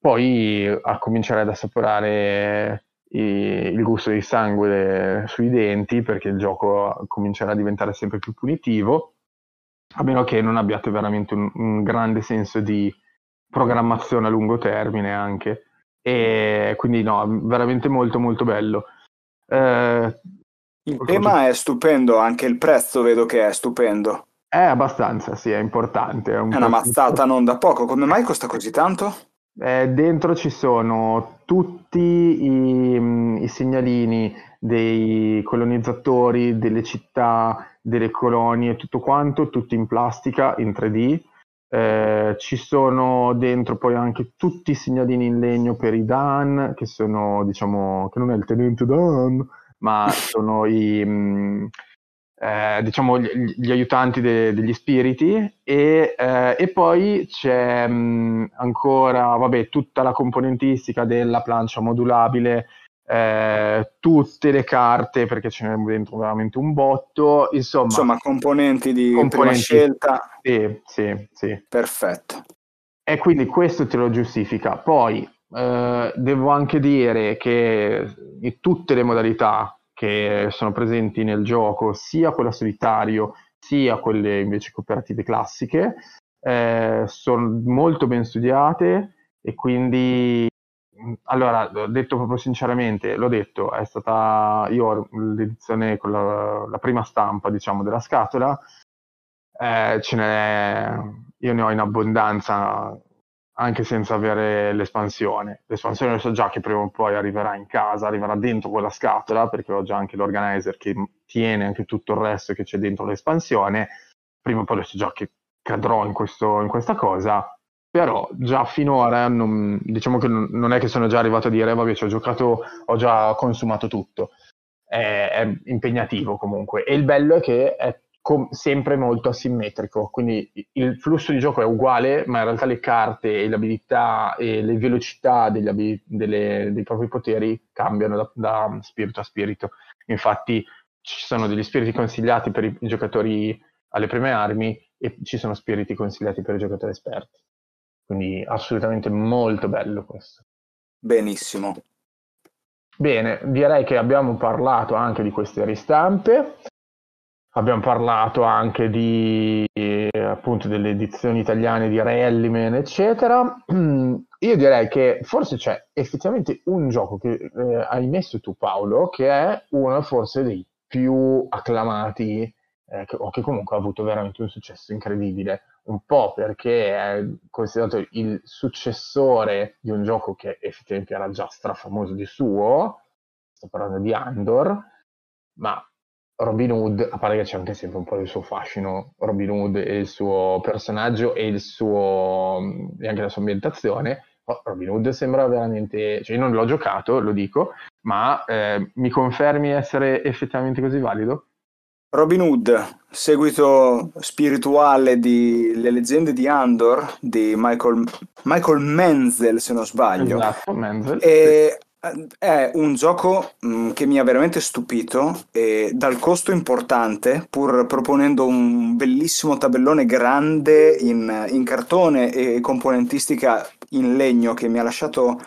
Poi a cominciare ad assaporare il gusto di sangue sui denti, perché il gioco comincerà a diventare sempre più punitivo, a meno che non abbiate veramente un, un grande senso di programmazione a lungo termine anche. E quindi no, veramente molto molto bello. Eh, Il tema è stupendo, anche il prezzo vedo che è stupendo. è abbastanza, sì, è importante. un È una mazzata non da poco. Come mai costa così tanto? Eh, dentro ci sono tutti i, i segnalini dei colonizzatori, delle città, delle colonie, tutto quanto, tutto in plastica, in 3D. Eh, ci sono dentro poi anche tutti i segnalini in legno per i Dan, che sono, diciamo, che non è il tenente Dan, ma sono i, mh, eh, diciamo, gli, gli aiutanti de- degli spiriti. E, eh, e poi c'è mh, ancora vabbè, tutta la componentistica della plancia modulabile, eh, tutte le carte perché ce n'è dentro veramente un botto, insomma, Insomma, componenti di Componenti. scelta. sì, sì, sì. Perfetto. E quindi questo te lo giustifica. Poi eh, devo anche dire che in tutte le modalità che sono presenti nel gioco, sia quella solitario, sia quelle invece cooperative classiche, eh, sono molto ben studiate e quindi, allora, detto proprio sinceramente, l'ho detto, è stata, io l'edizione con la, la prima stampa, diciamo, della scatola, eh, ce n'è, io ne ho in abbondanza anche senza avere l'espansione. L'espansione lo so già che prima o poi arriverà in casa, arriverà dentro quella scatola, perché ho già anche l'organizer che tiene anche tutto il resto che c'è dentro l'espansione. Prima o poi lo so già che cadrò in, questo, in questa cosa, però già finora non, diciamo che non, è che sono già arrivato a dire vabbè ci ho giocato, ho già consumato tutto. È, è impegnativo comunque. E il bello è che è com- sempre molto asimmetrico, quindi il flusso di gioco è uguale, ma in realtà le carte e le abilità e le velocità degli abi- delle- dei propri poteri cambiano da, da spirito a spirito. Infatti ci sono degli spiriti consigliati per i giocatori alle prime armi e ci sono spiriti consigliati per i giocatori esperti. Quindi assolutamente molto bello questo. Benissimo. Bene, direi che abbiamo parlato anche di queste ristampe. Abbiamo parlato anche di appunto delle edizioni italiane di Rallyman, eccetera. Io direi che forse c'è effettivamente un gioco che eh, hai messo tu, Paolo, che è uno forse dei più acclamati, eh, che, o che comunque ha avuto veramente un successo incredibile. Un po' perché è considerato il successore di un gioco che effettivamente era già strafamoso di suo, sto parlando di Andor, ma Robin Hood, a parte che c'è anche sempre un po' del suo fascino, Robin Hood e il suo personaggio e, il suo, e anche la sua ambientazione, Robin Hood sembra veramente, cioè io non l'ho giocato, lo dico, ma eh, mi confermi essere effettivamente così valido? Robin Hood, seguito spirituale di Le leggende di Andor di Michael, Michael Menzel, se non sbaglio. Esatto, Menzel. E è un gioco mh, che mi ha veramente stupito e dal costo importante, pur proponendo un bellissimo tabellone grande in, in cartone e componentistica in legno che mi ha lasciato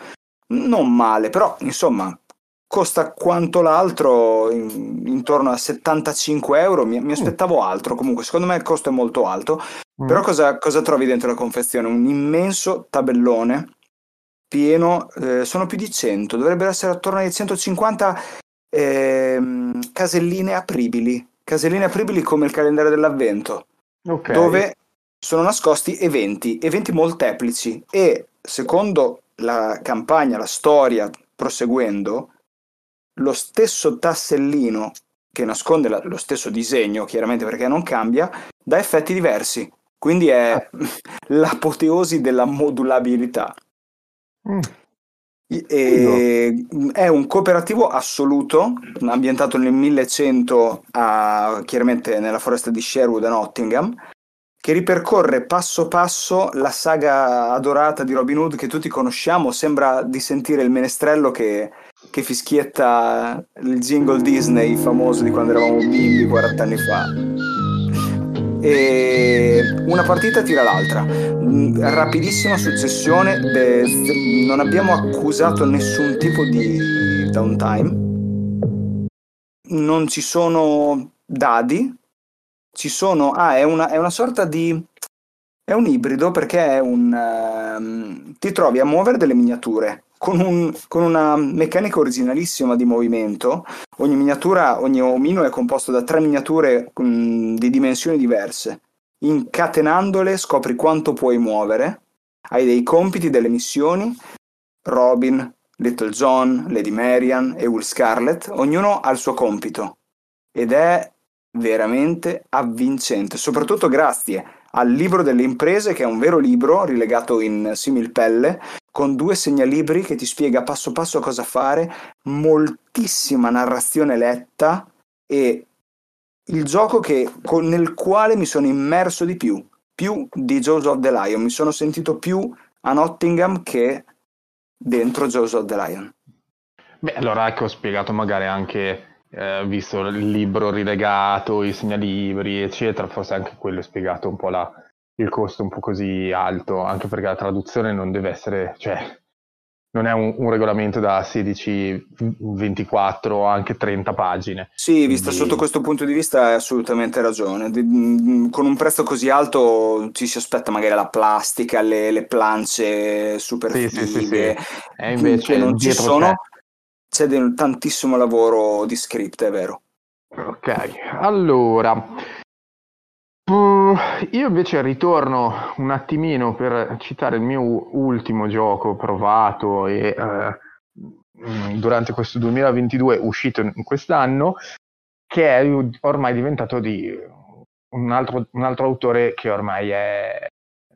non male, però insomma costa quanto l'altro, in- intorno a 75 euro, mi, mi aspettavo altro, comunque secondo me il costo è molto alto, Mm. però cosa, cosa trovi dentro la confezione? Un immenso tabellone pieno, eh, sono più di 100, dovrebbero essere attorno ai 150 ehm, caselline apribili, caselline apribili come il calendario dell'avvento, Ok. dove sono nascosti eventi, eventi molteplici e secondo la campagna, la storia, proseguendo, lo stesso tassellino che nasconde la- lo stesso disegno, chiaramente perché non cambia, dà effetti diversi. Quindi è l'apoteosi della modulabilità. Mm. E- è un cooperativo assoluto, ambientato nel 1100 a- chiaramente nella foresta di Sherwood a Nottingham, che ripercorre passo passo la saga adorata di Robin Hood che tutti conosciamo. Sembra di sentire il menestrello che, che fischietta il jingle Disney famoso di quando eravamo bimbi 40 anni fa. E una partita tira l'altra. Mm, Rapidissima successione. beh, non abbiamo accusato nessun tipo di downtime. Non ci sono dadi. Ci sono. Ah, è una, è una sorta di. È un ibrido perché è un. ehm, ti trovi a muovere delle miniature con, un- con una meccanica originalissima di movimento. Ogni miniatura, ogni omino è composto da tre miniature mm, di dimensioni diverse. Incatenandole scopri quanto puoi muovere. Hai dei compiti, delle missioni. Robin, Little John, Lady Marian e Will Scarlet, ognuno ha il suo compito. Ed è veramente avvincente, soprattutto grazie al libro delle imprese, che è un vero libro rilegato in similpelle, con due segnalibri che ti spiega passo passo cosa fare, moltissima narrazione letta e il gioco che- con- nel quale mi sono immerso di più, più di Jaws of the Lion, mi sono sentito più a Nottingham che dentro Jaws of the Lion. Beh, allora ecco, ho spiegato magari anche, eh, visto il libro rilegato, i segnalibri, eccetera, forse anche quello è spiegato un po' la, il costo un po' così alto, anche perché la traduzione non deve essere, cioè, non è un, un regolamento da 16, 24 o anche 30 pagine. Sì, vista Quindi- sotto questo punto di vista hai assolutamente ragione. Mm, Con un prezzo così alto ci si aspetta magari la plastica, le, le plance super Sì, sì, sì, sì. E invece non ci sono. c'è. C'è del- tantissimo lavoro di script, è vero. Ok, allora, uh, io invece ritorno un attimino per citare il mio ultimo gioco provato e eh, mm, durante questo 2022 uscito in quest'anno, che è ormai diventato di un altro, un altro autore che ormai è,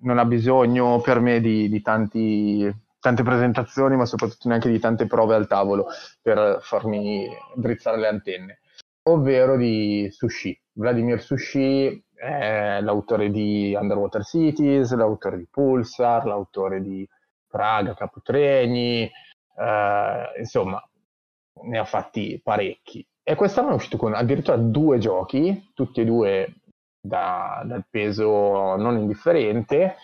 non ha bisogno per me di, di tanti, tante presentazioni, ma soprattutto neanche di tante prove al tavolo per farmi drizzare le antenne ovvero di Sushi. Vladimir Sushi è l'autore di Underwater Cities, l'autore di Pulsar, l'autore di Praga, Capotreni, eh, insomma, ne ha fatti parecchi. E quest'anno è uscito con addirittura due giochi, tutti e due da- dal peso non indifferente.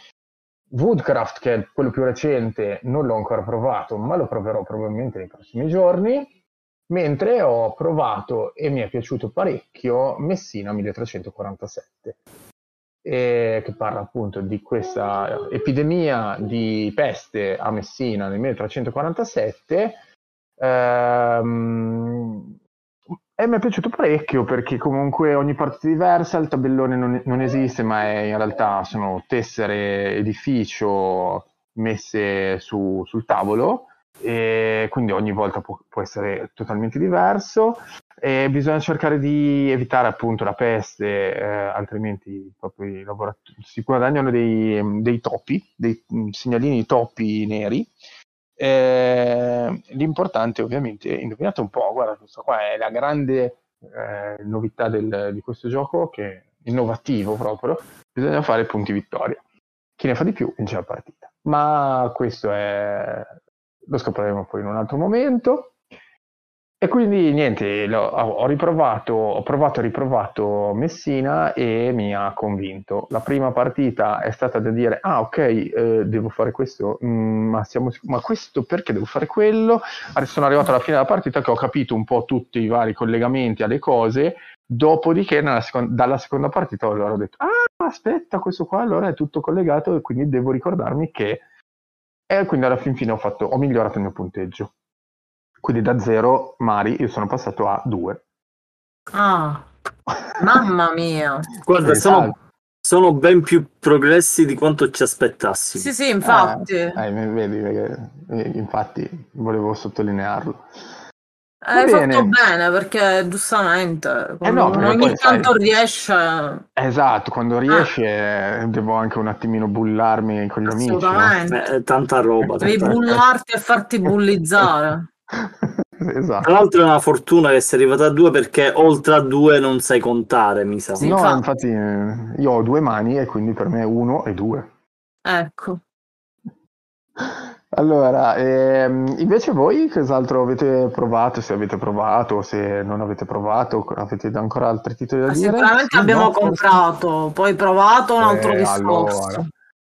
Woodcraft, che è quello più recente, non l'ho ancora provato, ma lo proverò probabilmente nei prossimi giorni. Mentre ho provato e mi è piaciuto parecchio Messina 1347, eh, che parla appunto di questa epidemia di peste a Messina nel 1347. Ehm, e mi è piaciuto parecchio perché comunque ogni partita è diversa, il tabellone non, non esiste, ma è, in realtà sono tessere edificio messe su- sul tavolo e quindi ogni volta può, può essere totalmente diverso e bisogna cercare di evitare appunto la peste, eh, altrimenti proprio i lavoratori si guadagnano dei, dei topi, dei mm, segnalini topi neri. Eh, l'importante ovviamente, indovinate un po', guarda, questa qua è la grande eh, novità del- di questo gioco che è innovativo proprio, bisogna fare punti vittoria. Chi ne fa di più vince la partita. Ma questo è lo scopriremo poi in un altro momento. E quindi niente, l'ho- ho riprovato, ho provato e riprovato Messina e mi ha convinto. La prima partita è stata da dire, ah ok, eh, devo fare questo, Mm, ma, siamo, ma questo perché devo fare quello? Adesso sono arrivato alla fine della partita che ho capito un po' tutti i vari collegamenti alle cose, dopodiché nella secon- dalla seconda partita allora ho detto, ah aspetta, questo qua allora è tutto collegato e quindi devo ricordarmi che... E quindi alla fin fine ho, fatto, ho migliorato il mio punteggio. Quindi da zero, Mari, io sono passato a due. Ah, mamma mia. Guarda, Sì, sono, salve. sono ben più progressi di quanto ci aspettassimo. Sì, sì, infatti. Eh, eh, vedi, perché- eh, infatti volevo sottolinearlo. Hai bene. fatto bene perché giustamente quando no, perché ogni poi, sai- tanto riesce Esatto, quando riesci eh, devo anche un attimino bullarmi con gli amici. no? assolutamente. Eh, tanta roba. Devi tanta- bullarti e farti bullizzare. Tra esatto. l'altro è una fortuna che sei arrivata a due perché oltre a due non sai contare, mi sa. Sì. No, infatti. infatti eh, io ho due mani e quindi per me uno e due. Ecco. Allora, ehm, invece voi cos'altro avete provato? Se avete provato, se non avete provato, avete ancora altri titoli da dire? Sicuramente Sì, abbiamo no? comprato, poi provato un altro Eh, discorso. allora.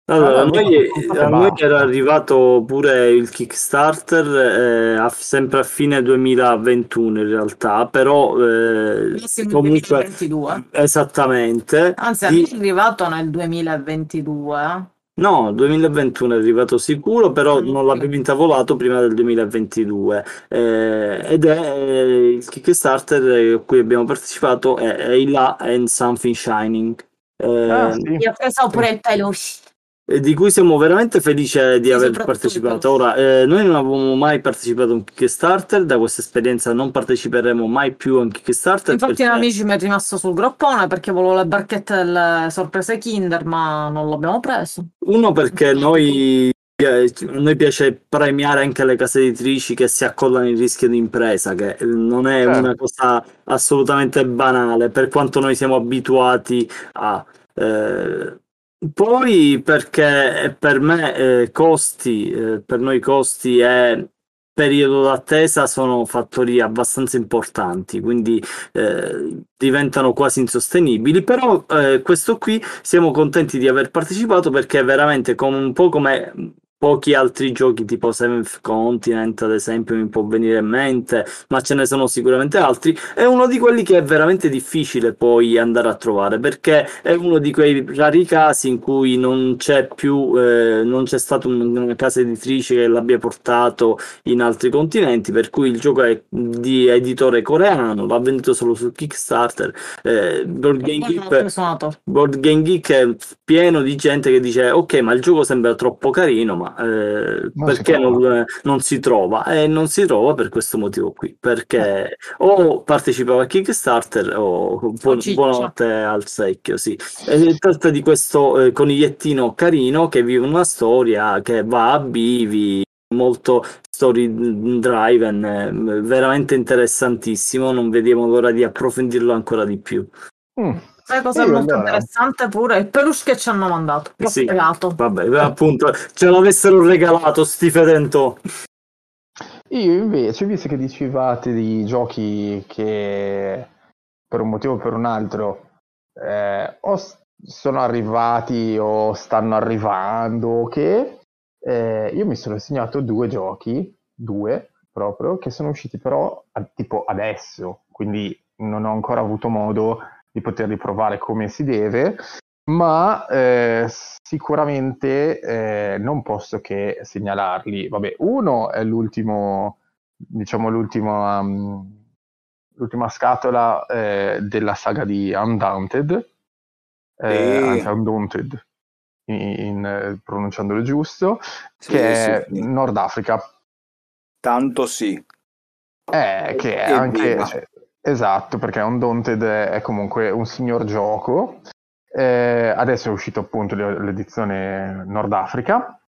Allora, a Allora, noi, a noi era arrivato pure il Kickstarter eh, a- sempre a fine 2021 in realtà, però eh, comunque 2022. esattamente. Anzi, di- è arrivato nel 2022. No, 2021 è arrivato sicuro, però Mm, non l'avevo intavolato prima del 2022 eh, ed è eh, il Kickstarter a cui abbiamo partecipato è Ayla and Something Shining. eh, Ah, sì. Mi ha preso pure il peluche. E di cui siamo veramente felici di Sì, aver partecipato. Ora, eh, noi non avevamo mai partecipato a un Kickstarter, da questa esperienza non parteciperemo mai più a un Kickstarter. Infatti, perché- un amici mi è rimasto sul groppone perché volevo le barchette delle sorprese Kinder, ma non l'abbiamo preso. Uno perché noi eh, a noi piace premiare anche le case editrici che si accollano il rischio di impresa, che non è Certo. una cosa assolutamente banale, per quanto noi siamo abituati a. eh, poi perché per me eh, costi, eh, per noi costi e periodo d'attesa sono fattori abbastanza importanti, quindi eh, diventano quasi insostenibili, però eh, questo qui siamo contenti di aver partecipato perché veramente come un po' come pochi altri giochi tipo Seventh Continent ad esempio mi può venire in mente, ma ce ne sono sicuramente altri, è uno di quelli che è veramente difficile poi andare a trovare perché è uno di quei rari casi in cui non c'è più, eh, non c'è stata un- una casa editrice che l'abbia portato in altri continenti, per cui il gioco è di editore coreano, l'ha venduto solo su Kickstarter. Eh, Board Game Geek. Board Game Geek è pieno di gente che dice: Ok, ma il gioco sembra troppo carino, ma eh, Non si perché trova." non, non si trova? E non si trova per questo motivo qui. Perché o partecipava a Kickstarter o buon- buonanotte al secchio. Sì. E si tratta di questo eh, conigliettino carino che vive una storia che va a bivi molto story driven, eh, veramente interessantissimo. Non vediamo l'ora di approfondirlo ancora di più. Mm. Sai cosa è molto interessante pure? Il peluche che ci hanno mandato. L'ho Sì. Vabbè, beh, appunto, ce l'avessero regalato sti fedento. Io invece, visto che dicevate di giochi che per un motivo o per un altro eh, o s- sono arrivati o stanno arrivando, che eh, io mi sono segnato due giochi, due proprio, che sono usciti però a- tipo adesso, quindi non ho ancora avuto modo di poterli provare come si deve, ma eh, sicuramente eh, non posso che segnalarli. Vabbè, uno è l'ultimo, diciamo l'ultimo, um, l'ultima scatola eh, della saga di Undaunted, eh, Sì. anzi Undaunted, in, in, eh, pronunciandolo giusto, Sì, che è sì, sì. Nord Africa. Tanto sì. Eh, che è Che anche cioè, esatto, perché Undaunted è comunque un signor gioco. Eh, adesso è uscito appunto l'e- l'edizione Nord Africa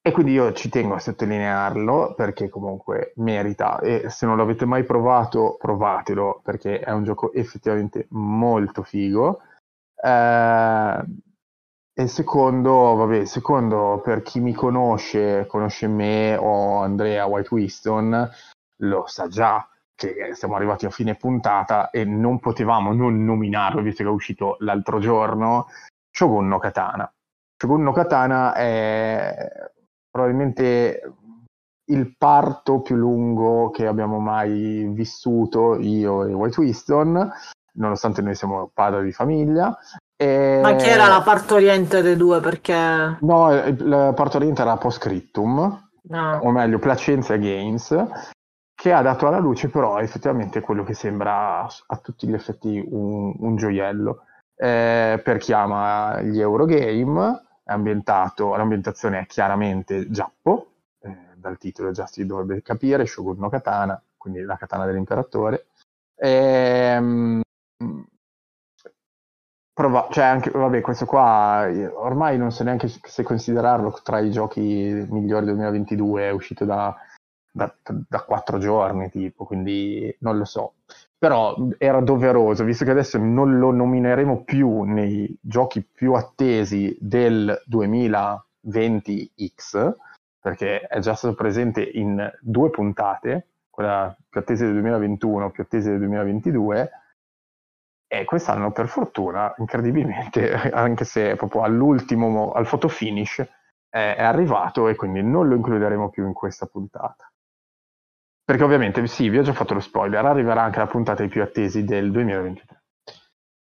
e quindi io ci tengo a sottolinearlo perché comunque merita e se non l'avete mai provato, provatelo perché è un gioco effettivamente molto figo. Eh, e secondo, vabbè, secondo per chi mi conosce, conosce me o Andrea White Winston, lo sa già che siamo arrivati a fine puntata e non potevamo non nominarlo, visto che è uscito l'altro giorno, Shogun no Katana. Shogun no Katana è probabilmente il parto più lungo che abbiamo mai vissuto io e White Winston, nonostante noi siamo padre di famiglia. E- Ma chi era la partoriente dei due? Perché... No, il partoriente era Postscriptum, no. o meglio Placenza Games, che ha dato alla luce però effettivamente quello che sembra a tutti gli effetti un, un gioiello. Eh, per chi ama gli Eurogame, è ambientato, l'ambientazione è chiaramente Giappo, eh, dal titolo già si dovrebbe capire, Shogun no Katana, quindi la katana dell'imperatore. Ehm, prova- cioè anche, vabbè, questo qua ormai non so neanche se considerarlo tra i giochi migliori 2022, è uscito da, da, da quattro giorni, tipo, quindi non lo so. Però era doveroso, visto che adesso non lo nomineremo più nei giochi più attesi del 2020X, perché è già stato presente in due puntate, quella più attesa del 2021, più attesa del 2022, e quest'anno per fortuna, incredibilmente, anche se proprio all'ultimo, al photo finish, è, è arrivato e quindi non lo includeremo più in questa puntata. Perché ovviamente, sì, vi ho già fatto lo spoiler, arriverà anche la puntata dei più attesi del 2023.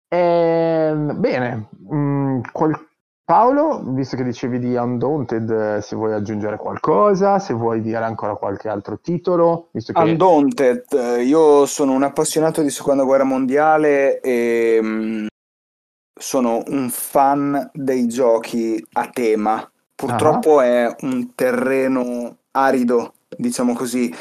Ehm, bene, mm, qual- Paolo, visto che dicevi di Undaunted, se vuoi aggiungere qualcosa, se vuoi dire ancora qualche altro titolo, visto che... Undaunted, eh, io sono un appassionato di seconda guerra mondiale e mm, sono un fan dei giochi a tema. Purtroppo è un terreno arido, diciamo così,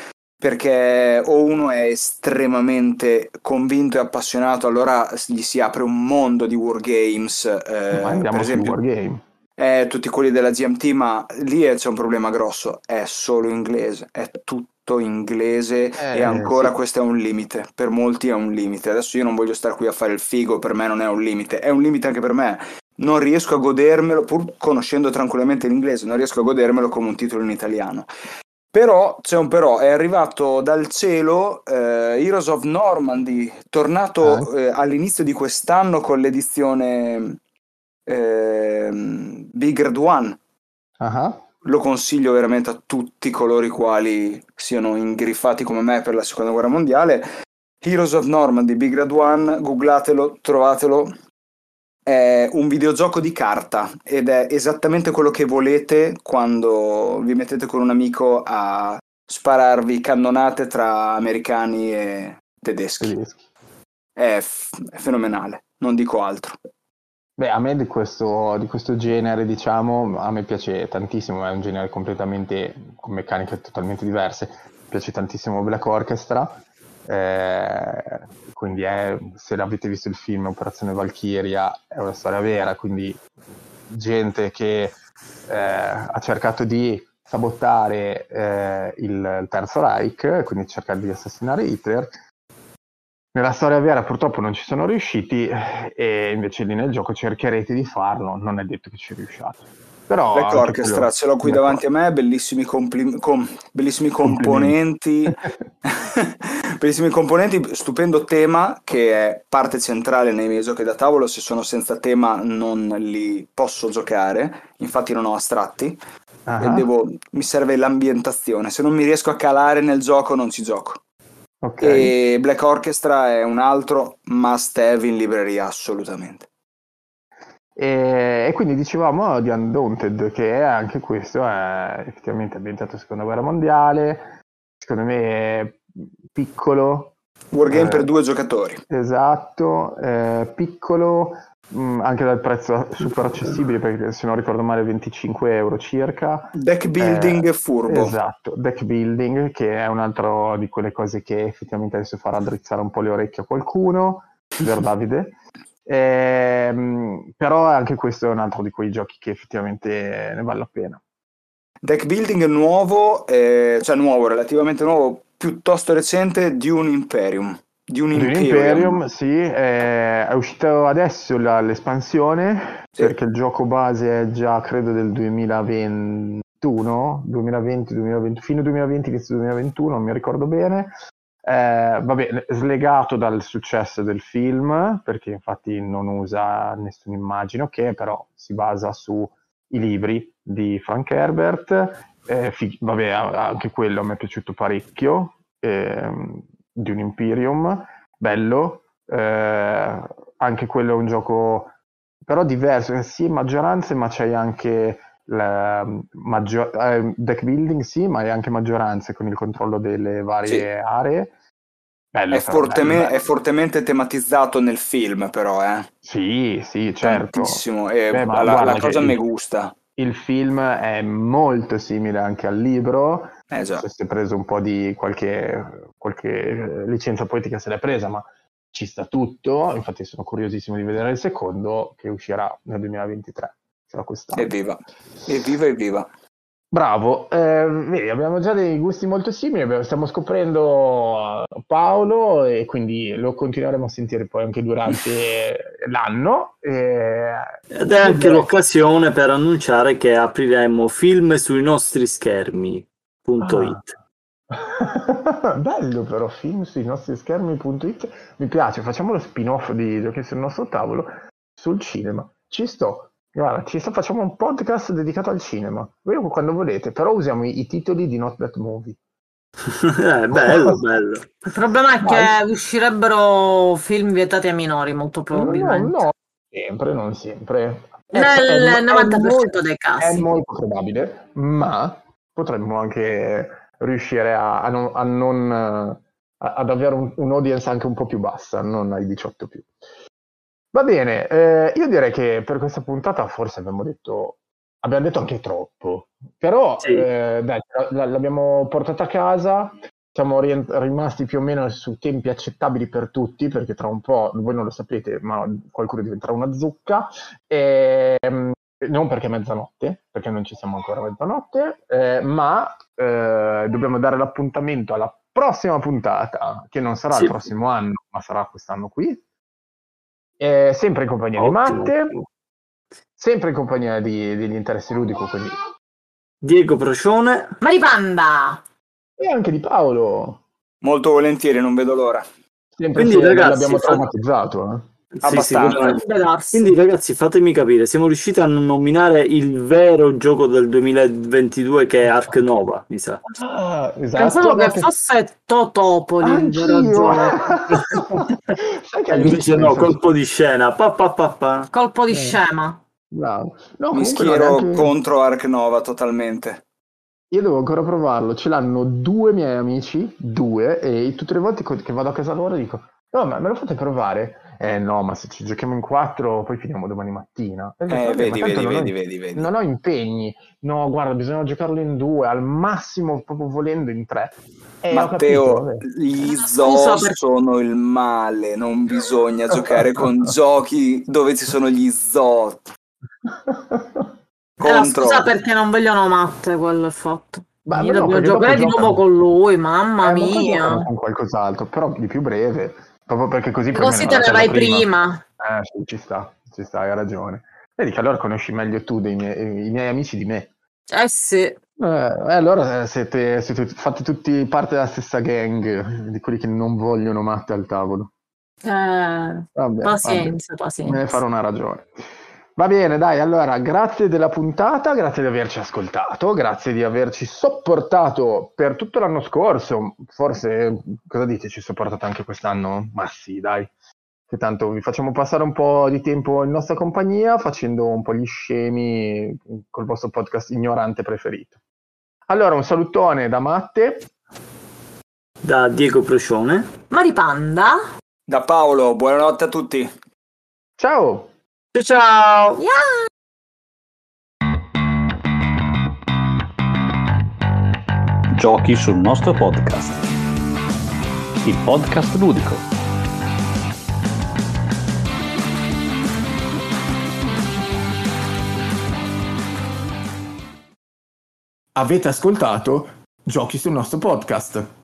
perché o uno è estremamente convinto e appassionato, allora gli si apre un mondo di wargames. eh, Ma andiamo per esempio, Wargame. eh, tutti quelli della GMT, ma lì c'è un problema grosso, è solo inglese, è tutto inglese Eh, e ancora sì. questo è un limite, per molti è un limite. Adesso io non voglio stare qui a fare il figo, per me non è un limite, è un limite anche per me. Non riesco a godermelo, pur conoscendo tranquillamente l'inglese, non riesco a godermelo come un titolo in italiano. Però c'è un però, è arrivato dal cielo eh, Heroes of Normandy, tornato eh, all'inizio di quest'anno con l'edizione ehm, Big Red One. Ah, Lo consiglio veramente a tutti coloro i quali siano ingriffati come me per la seconda guerra mondiale. Heroes of Normandy, Big Red One, googlatelo, trovatelo. È un videogioco di carta ed è esattamente quello che volete quando vi mettete con un amico a spararvi cannonate tra americani e tedeschi. È, f- è fenomenale, non dico altro. Beh, a me di questo, di questo genere, diciamo, a me piace tantissimo, è un genere completamente, con meccaniche totalmente diverse, mi piace tantissimo Black Orchestra, eh, quindi è, se l'avete visto il film Operazione Valkyria, è una storia vera, quindi gente che eh, ha cercato di sabotare eh, il, Terzo Reich, quindi cercare di assassinare Hitler, nella storia vera purtroppo non ci sono riusciti e invece lì nel gioco cercherete di farlo, non è detto che ci riusciate. Però Black Orchestra, quello- ce l'ho qui davanti a me, bellissimi, compli- com- bellissimi componenti, bellissimi componenti, stupendo tema che è parte centrale nei miei giochi da tavolo, se sono senza tema non li posso giocare, infatti non ho astratti e devo- mi serve l'ambientazione, se non mi riesco a calare nel gioco non ci gioco. ok. E Black Orchestra è un altro must have in libreria assolutamente. E, e quindi dicevamo di Undaunted, che è anche questo è effettivamente ambientato alla seconda guerra mondiale, secondo me è piccolo, Wargame Eh. per due giocatori. esatto, eh, piccolo, mh, anche dal prezzo super accessibile, perché se non ricordo male 25 euro circa. Deck building Eh, furbo. Esatto, deck building, che è un altro di quelle cose che effettivamente adesso farà drizzare un po' le orecchie a qualcuno, vero Davide? Ehm, però anche questo è un altro di quei giochi che effettivamente ne vale la pena. Deck building nuovo, eh, cioè nuovo, relativamente nuovo, piuttosto recente, Dune Imperium. Dune Dune Imperium. Imperium, sì, eh, è uscito adesso la- l'espansione, Sì. perché il gioco base è già credo del 2021, 2020, 2020 fino al 2020, inizio 2021, non mi ricordo bene. Eh, vabbè, slegato dal successo del film, perché infatti non usa nessuna immagine, ok, però si basa sui libri di Frank Herbert. Eh, fi- vabbè, anche quello me è piaciuto parecchio, ehm, di un Imperium, bello. Eh, anche quello è un gioco però diverso, eh, sì, maggioranze, ma c'hai anche la maggio- eh, deck building, sì, ma hai anche maggioranze con il controllo delle varie Sì. aree. Bello, È, però, forteme- bello, bello. è fortemente tematizzato nel film, però, eh. Sì, sì, certo. Tantissimo. E Beh, la, guarda la cosa mi gusta. Il film è molto simile anche al libro, Eh già. se si è preso un po' di qualche, qualche eh, licenza poetica se l'è presa, ma ci sta tutto. Infatti sono curiosissimo di vedere il secondo che uscirà nel 2023. Sarà quest'anno. Evviva. Evviva, evviva. Bravo, eh, vedi, abbiamo già dei gusti molto simili, abbiamo- stiamo scoprendo eh, Paolo e quindi lo continueremo a sentire poi anche durante l'anno. E... Ed è anche l'occasione per annunciare che apriremo film sui nostri schermi.it. Bello però, film sui nostri schermi.it, mi piace, facciamo lo spin-off di Giochi sul nostro tavolo sul cinema, ci sto, guarda, ci sto, facciamo un podcast dedicato al cinema, voi quando volete, però usiamo i, i titoli di Not That Movie. Eh, bello, bello. Il problema è che uscirebbero film vietati ai minori, molto No, probabilmente. no, sempre, non sempre. È- Nel è- è 90% molto- dei È casi. molto probabile, ma potremmo anche riuscire a, a non, a non, eh, a- ad avere un, un'audience anche un po' più bassa, non ai 18 più. Va bene, eh, io direi che per questa puntata forse abbiamo detto, abbiamo detto anche troppo, però Sì. eh, dai, la- l'abbiamo portata a casa, siamo orient- rimasti più o meno su tempi accettabili per tutti, perché tra un po', voi non lo sapete, ma qualcuno diventerà una zucca, e, mm, non perché è mezzanotte, perché non ci siamo ancora a mezzanotte, eh, ma eh, dobbiamo dare l'appuntamento alla prossima puntata, che non sarà Sì. il prossimo anno, ma sarà quest'anno qui. Eh, sempre in compagnia di Ottimo. Matte, sempre in compagnia di- degli interessi ludico, quindi. Diego Procione. Maripanda! E anche di Paolo. Molto volentieri, non vedo l'ora. Sempre Quindi, ragazzi, l'abbiamo traumatizzato. eh. Sì, sì, Abbastanza. darsi. Quindi ragazzi fatemi capire, siamo riusciti a nominare il vero gioco del 2022 che è Ark Nova, mi sa. Ah, esatto. Pensavo che fosse Totopoli Invece no, colpo di scena. Pa, pa, pa, pa. Colpo di Eh. scema. Bravo. No, Mi schiero neanche- contro Ark Nova totalmente. Io devo ancora provarlo. Ce l'hanno due miei amici, due, e tutte le volte che vado a casa loro dico: No, ma me lo fate provare? Eh no, ma se ci giochiamo in quattro, poi finiamo domani mattina. Eh, "Vabbè, vedi, vedi, non ho- vedi, vedi, vedi. Non ho impegni. No, guarda, bisogna giocarlo in due, al massimo proprio volendo in tre. E capito, Matteo, gli Scusa zoo per- sono il male, non bisogna giocare con giochi dove ci sono gli zoo. La Contro. scusa perché non vogliono matte, quello è fatto. Ma Io no, devo perché giocare di nuovo con lui, mamma Eh, mia. con qualcos'altro, però di più breve. Proprio perché così poi Così me te ne ne vado a vai casa prima. Eh sì, ci sta, ci sta, hai ragione. Vedi che allora conosci meglio tu dei miei, i miei amici di me. Eh sì. Eh, eh, allora eh, siete, siete- fate tutti parte della stessa gang, di quelli che non vogliono matte al tavolo. Eh, Vabbè, pazienza, vabbè, pazienza. me ne farò una ragione. Va bene, dai, allora grazie della puntata, grazie di averci ascoltato, grazie di averci sopportato per tutto l'anno scorso. Forse, cosa dite, ci sopportate anche quest'anno? Ma sì, dai, che tanto vi facciamo passare un po' di tempo in nostra compagnia facendo un po' gli scemi col vostro podcast ignorante preferito. Allora, un salutone da Matte. Da Diego Procione. Maripanda? Da Paolo, buonanotte a tutti. Ciao! Ciao ciao! Yeah! Giochi sul nostro podcast. Il podcast ludico. Avete ascoltato Giochi sul nostro podcast.